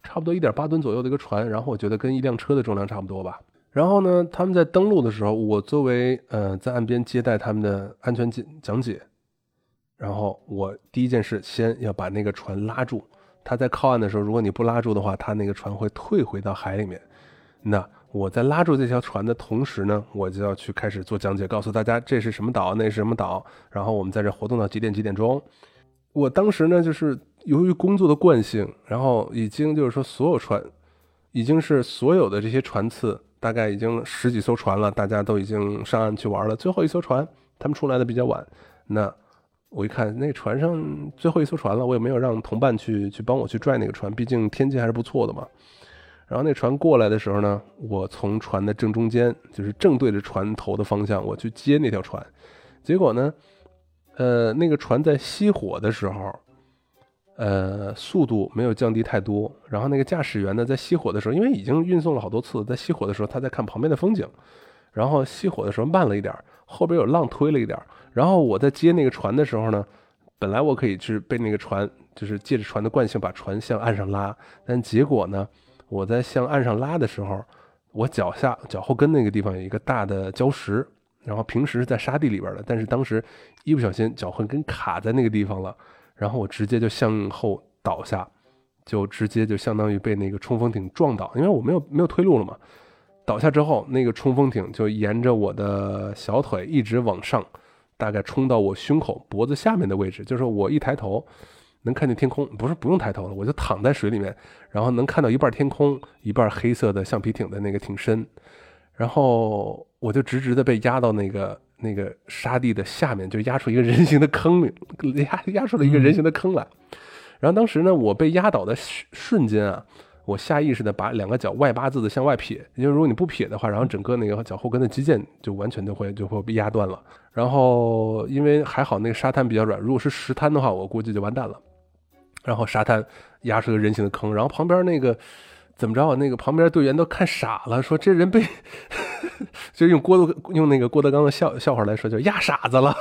差不多一点八吨左右的一个船，然后我觉得跟一辆车的重量差不多吧。然后呢，他们在登陆的时候，我作为呃在岸边接待他们的安全讲讲解，然后我第一件事先要把那个船拉住。他在靠岸的时候，如果你不拉住的话，他那个船会退回到海里面。那我在拉住这条船的同时呢，我就要去开始做讲解，告诉大家这是什么岛，那是什么岛，然后我们在这活动到几点几点钟。我当时呢，就是由于工作的惯性，然后已经就是说所有船，已经是所有的这些船次，大概已经十几艘船了，大家都已经上岸去玩了。最后一艘船，他们出来的比较晚，那我一看那船上最后一艘船了，我也没有让同伴去去帮我去拽那个船，毕竟天气还是不错的嘛。然后那船过来的时候呢，我从船的正中间，就是正对着船头的方向，我去接那条船，结果呢。呃，那个船在熄火的时候，呃，速度没有降低太多。然后那个驾驶员呢，在熄火的时候，因为已经运送了好多次，在熄火的时候，他在看旁边的风景。然后熄火的时候慢了一点，后边有浪推了一点。然后我在接那个船的时候呢，本来我可以是被那个船，就是借着船的惯性把船向岸上拉。但结果呢，我在向岸上拉的时候，我脚下脚后跟那个地方有一个大的礁石。然后平时是在沙地里边的，但是当时一不小心脚后跟卡在那个地方了，然后我直接就向后倒下，就直接就相当于被那个冲锋艇撞倒，因为我没有没有退路了嘛。倒下之后，那个冲锋艇就沿着我的小腿一直往上，大概冲到我胸口脖子下面的位置，就是我一抬头能看见天空，不是不用抬头了，我就躺在水里面，然后能看到一半天空，一半黑色的橡皮艇的那个艇身。然后我就直直的被压到那个那个沙地的下面，就压出一个人形的坑，压压出了一个人形的坑来。然后当时呢，我被压倒的瞬间啊，我下意识的把两个脚外八字的向外撇，因为如果你不撇的话，然后整个那个脚后跟的肌腱就完全就会就会被压断了。然后因为还好那个沙滩比较软，如果是石滩的话，我估计就完蛋了。然后沙滩压出个人形的坑，然后旁边那个。怎么着？那个旁边队员都看傻了，说这人被 [laughs] 就用郭德用那个郭德纲的笑笑话来说，就压傻子了，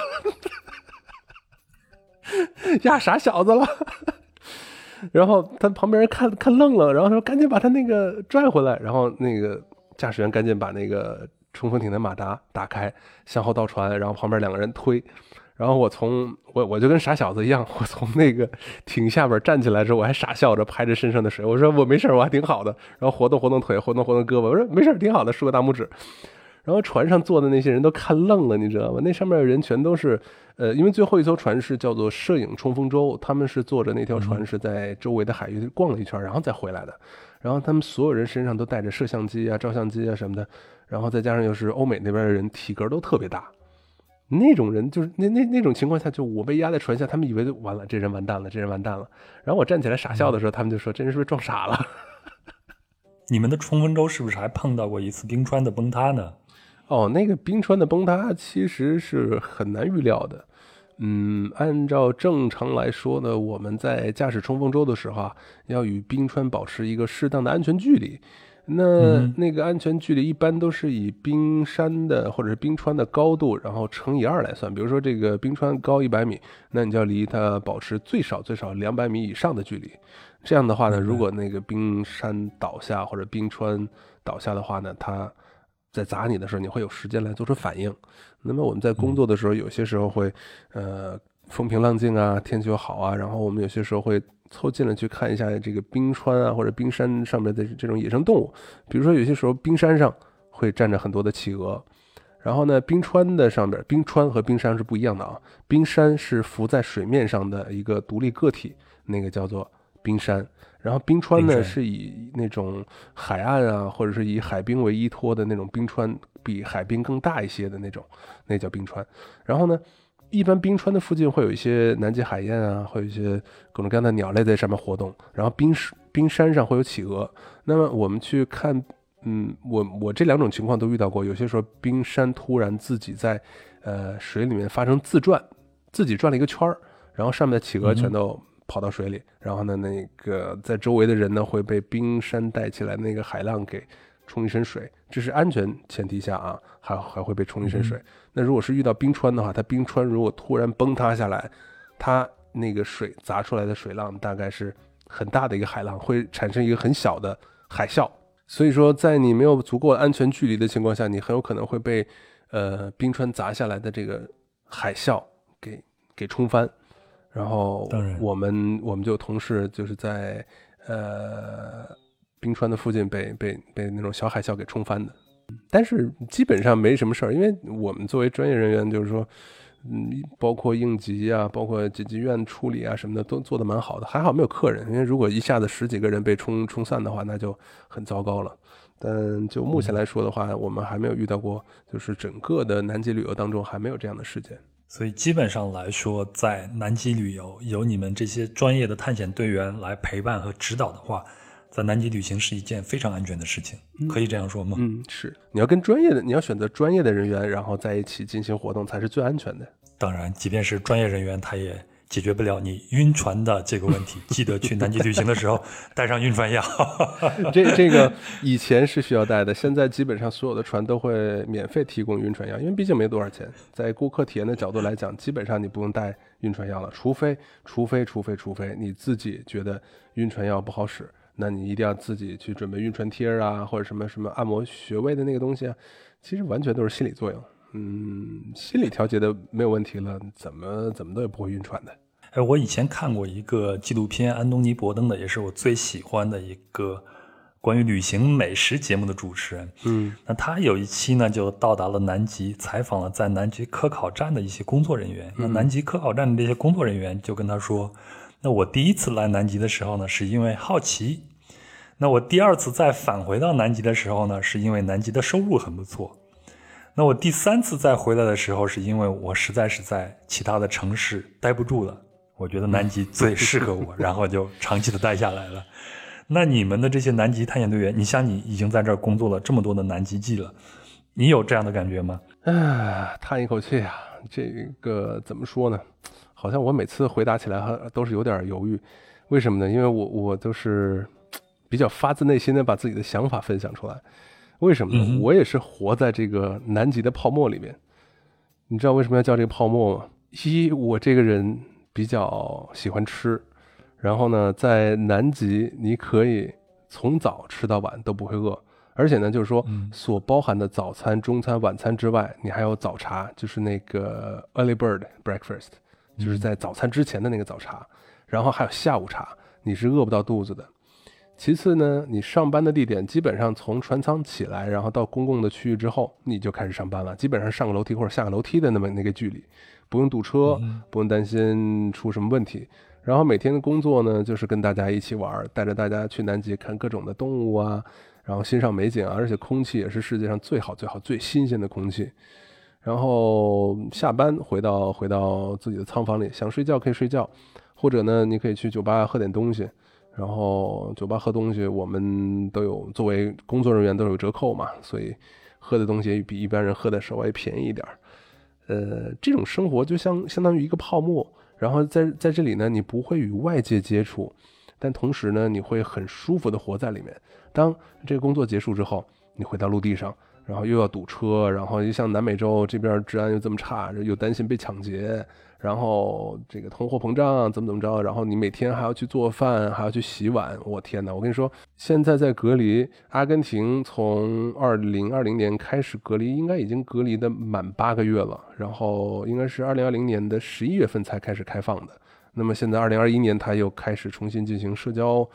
[laughs] 压傻小子了。[laughs] 然后他旁边人看看愣了，然后说赶紧把他那个拽回来。然后那个驾驶员赶紧把那个冲锋艇的马达打开，向后倒船，然后旁边两个人推。然后我从我我就跟傻小子一样，我从那个艇下边站起来之后，我还傻笑着拍着身上的水，我说我没事，我还挺好的。然后活动活动腿，活动活动胳膊，我说没事，挺好的，竖个大拇指。然后船上坐的那些人都看愣了，你知道吗？那上面的人全都是，呃，因为最后一艘船是叫做摄影冲锋舟，他们是坐着那条船是在周围的海域逛了一圈，然后再回来的。然后他们所有人身上都带着摄像机啊、照相机啊什么的，然后再加上又是欧美那边的人，体格都特别大。那种人就是那那那种情况下，就我被压在船下，他们以为完了，这人完蛋了，这人完蛋了。然后我站起来傻笑的时候，他们就说：“这人是不是撞傻了？” [laughs] 你们的冲锋舟是不是还碰到过一次冰川的崩塌呢？哦，那个冰川的崩塌其实是很难预料的。嗯，按照正常来说呢，我们在驾驶冲锋舟的时候啊，要与冰川保持一个适当的安全距离。那那个安全距离一般都是以冰山的或者是冰川的高度，然后乘以二来算。比如说这个冰川高一百米，那你就要离它保持最少最少两百米以上的距离。这样的话呢，如果那个冰山倒下或者冰川倒下的话呢，它在砸你的时候，你会有时间来做出反应。那么我们在工作的时候，有些时候会，呃，风平浪静啊，天气又好啊，然后我们有些时候会。凑近了去看一下这个冰川啊，或者冰山上面的这种野生动物，比如说有些时候冰山上会站着很多的企鹅，然后呢，冰川的上边，冰川和冰山是不一样的啊。冰山是浮在水面上的一个独立个体，那个叫做冰山。然后冰川呢，是以那种海岸啊，或者是以海冰为依托的那种冰川，比海冰更大一些的那种，那叫冰川。然后呢，一般冰川的附近会有一些南极海燕啊，会有一些各种各样的鸟类在上面活动。然后冰冰山上会有企鹅。那么我们去看。嗯，我我这两种情况都遇到过。有些时候冰山突然自己在，呃，水里面发生自转，自己转了一个圈儿，然后上面的企鹅全都跑到水里，然后呢，那个在周围的人呢会被冰山带起来那个海浪给冲一身水，这是安全前提下啊，还还会被冲一身水。那如果是遇到冰川的话，它冰川如果突然崩塌下来，它那个水砸出来的水浪大概是很大的一个海浪，会产生一个很小的海啸。所以说，在你没有足够安全距离的情况下，你很有可能会被，呃，冰川砸下来的这个海啸给给冲翻。然后，我们我们就同事就是在呃冰川的附近被被被那种小海啸给冲翻的。但是基本上没什么事儿，因为我们作为专业人员，就是说。嗯，包括应急啊，包括紧急院处理啊什么的，都做得蛮好的。还好没有客人，因为如果一下子十几个人被冲冲散的话，那就很糟糕了。但就目前来说的话，我们还没有遇到过，就是整个的南极旅游当中还没有这样的事件。所以基本上来说，在南极旅游有你们这些专业的探险队员来陪伴和指导的话，在南极旅行是一件非常安全的事情，可以这样说吗？嗯，是。你要跟专业的，你要选择专业的人员，然后在一起进行活动，才是最安全的。当然，即便是专业人员，他也解决不了你晕船的这个问题。记得去南极旅行的时候 [laughs] 带上晕船药。这这个以前是需要带的，现在基本上所有的船都会免费提供晕船药，因为毕竟没多少钱。在顾客体验的角度来讲，基本上你不用带晕船药了，除非除非除非除非你自己觉得晕船药不好使，那你一定要自己去准备晕船贴啊，或者什么什么按摩穴位的那个东西啊。其实完全都是心理作用。嗯，心理调节的没有问题了，怎么怎么都也不会晕船的。哎，我以前看过一个纪录片，安东尼·伯登的，也是我最喜欢的一个关于旅行美食节目的主持人。嗯，那他有一期呢，就到达了南极，采访了在南极科考站的一些工作人员。那南极科考站的这些工作人员就跟他说：“那我第一次来南极的时候呢，是因为好奇；那我第二次再返回到南极的时候呢，是因为南极的收入很不错。”那我第三次再回来的时候，是因为我实在是在其他的城市待不住了，我觉得南极 [laughs] 最适合我，然后就长期的待下来了。那你们的这些南极探险队员，你像你已经在这儿工作了这么多的南极季了，你有这样的感觉吗？唉，叹一口气啊，这个怎么说呢？好像我每次回答起来还都是有点犹豫，为什么呢？因为我我都是比较发自内心的把自己的想法分享出来。为什么呢？我也是活在这个南极的泡沫里面。你知道为什么要叫这个泡沫吗？一，我这个人比较喜欢吃，然后呢，在南极你可以从早吃到晚都不会饿，而且呢，就是说所包含的早餐、中餐、晚餐之外，你还有早茶，就是那个 early bird breakfast，就是在早餐之前的那个早茶，然后还有下午茶，你是饿不到肚子的。其次呢，你上班的地点基本上从船舱起来，然后到公共的区域之后，你就开始上班了。基本上上个楼梯或者下个楼梯的那么那个距离，不用堵车，不用担心出什么问题。然后每天的工作呢，就是跟大家一起玩，带着大家去南极看各种的动物啊，然后欣赏美景啊，而且空气也是世界上最好最好最新鲜的空气。然后下班回到回到自己的仓房里，想睡觉可以睡觉，或者呢，你可以去酒吧喝点东西。然后酒吧喝东西，我们都有作为工作人员都有折扣嘛，所以喝的东西比一般人喝的稍微便宜一点儿。呃，这种生活就像相当于一个泡沫，然后在在这里呢，你不会与外界接触，但同时呢，你会很舒服的活在里面。当这个工作结束之后，你回到陆地上，然后又要堵车，然后又像南美洲这边治安又这么差，又担心被抢劫。然后这个通货膨胀怎么怎么着？然后你每天还要去做饭，还要去洗碗。我天哪！我跟你说，现在在隔离，阿根廷从二零二零年开始隔离，应该已经隔离的满八个月了。然后应该是二零二零年的十一月份才开始开放的。那么现在二零二一年，他又开始重新进行社交，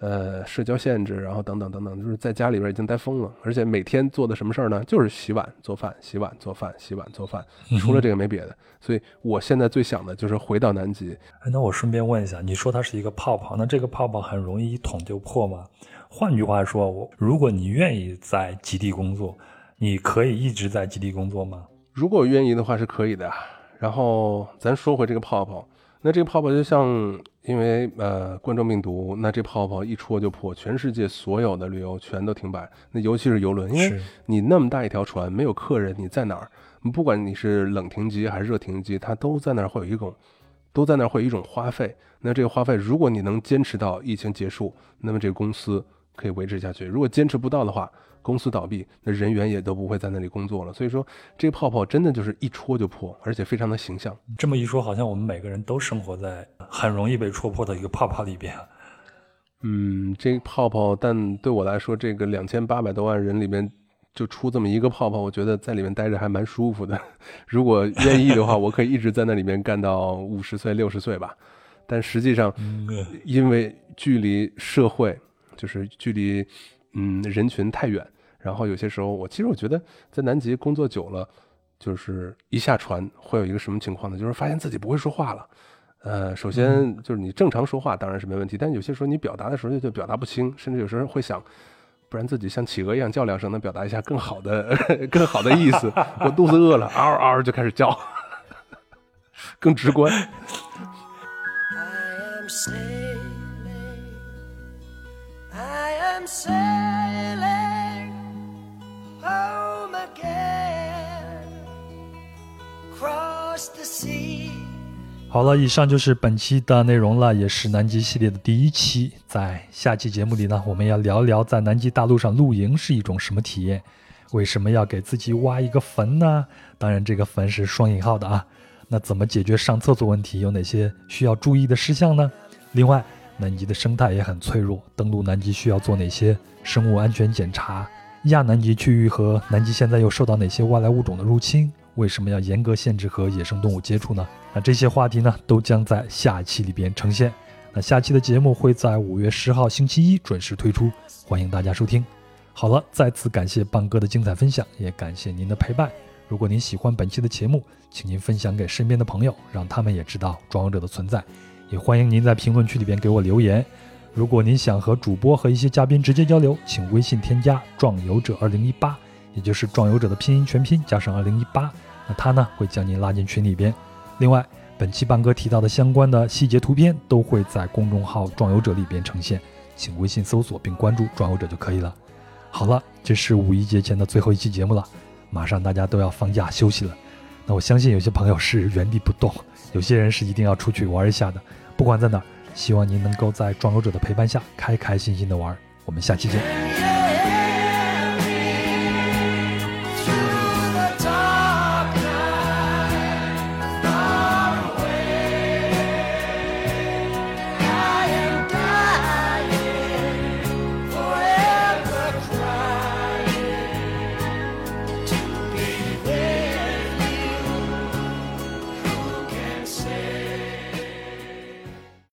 呃，社交限制，然后等等等等，就是在家里边已经待疯了，而且每天做的什么事儿呢？就是洗碗、做饭、洗碗、做饭、洗碗、做饭，除了这个没别的。所以我现在最想的就是回到南极。哎，那我顺便问一下，你说它是一个泡泡，那这个泡泡很容易一捅就破吗？换句话说，我如果你愿意在极地工作，你可以一直在极地工作吗？如果愿意的话是可以的。然后咱说回这个泡泡。那这个泡泡就像，因为呃冠状病毒，那这泡泡一戳就破，全世界所有的旅游全都停摆。那尤其是游轮，因为你那么大一条船，没有客人，你在哪儿？不管你是冷停机还是热停机，它都在那儿会有一种，都在那儿会有一种花费。那这个花费，如果你能坚持到疫情结束，那么这个公司可以维持下去。如果坚持不到的话，公司倒闭，那人员也都不会在那里工作了。所以说，这个泡泡真的就是一戳就破，而且非常的形象。这么一说，好像我们每个人都生活在很容易被戳破的一个泡泡里边。嗯，这个泡泡，但对我来说，这个两千八百多万人里面就出这么一个泡泡，我觉得在里面待着还蛮舒服的。[laughs] 如果愿意的话，我可以一直在那里面干到五十岁、六十岁吧。但实际上，因为距离社会，就是距离。嗯，人群太远，然后有些时候我其实我觉得在南极工作久了，就是一下船会有一个什么情况呢？就是发现自己不会说话了。呃，首先就是你正常说话当然是没问题，但有些时候你表达的时候就表达不清，甚至有时候会想，不然自己像企鹅一样叫两声，能表达一下更好的、[laughs] 更好的意思。我肚子饿了，嗷嗷就开始叫，[laughs] 更直观。好了，以上就是本期的内容了，也是南极系列的第一期。在下期节目里呢，我们要聊聊在南极大陆上露营是一种什么体验，为什么要给自己挖一个坟呢？当然，这个坟是双引号的啊。那怎么解决上厕所问题？有哪些需要注意的事项呢？另外，南极的生态也很脆弱，登陆南极需要做哪些生物安全检查？亚南极区域和南极现在又受到哪些外来物种的入侵？为什么要严格限制和野生动物接触呢？那这些话题呢，都将在下期里边呈现。那下期的节目会在五月十号星期一准时推出，欢迎大家收听。好了，再次感谢棒哥的精彩分享，也感谢您的陪伴。如果您喜欢本期的节目，请您分享给身边的朋友，让他们也知道壮游者的存在。也欢迎您在评论区里边给我留言。如果您想和主播和一些嘉宾直接交流，请微信添加“壮游者二零一八”，也就是“壮游者”的拼音全拼加上二零一八，那他呢会将您拉进群里边。另外，本期半哥提到的相关的细节图片都会在公众号“壮游者”里边呈现，请微信搜索并关注“壮游者”就可以了。好了，这是五一节前的最后一期节目了，马上大家都要放假休息了。那我相信有些朋友是原地不动，有些人是一定要出去玩一下的。不管在哪儿，希望您能够在壮游者的陪伴下开开心心的玩。我们下期见。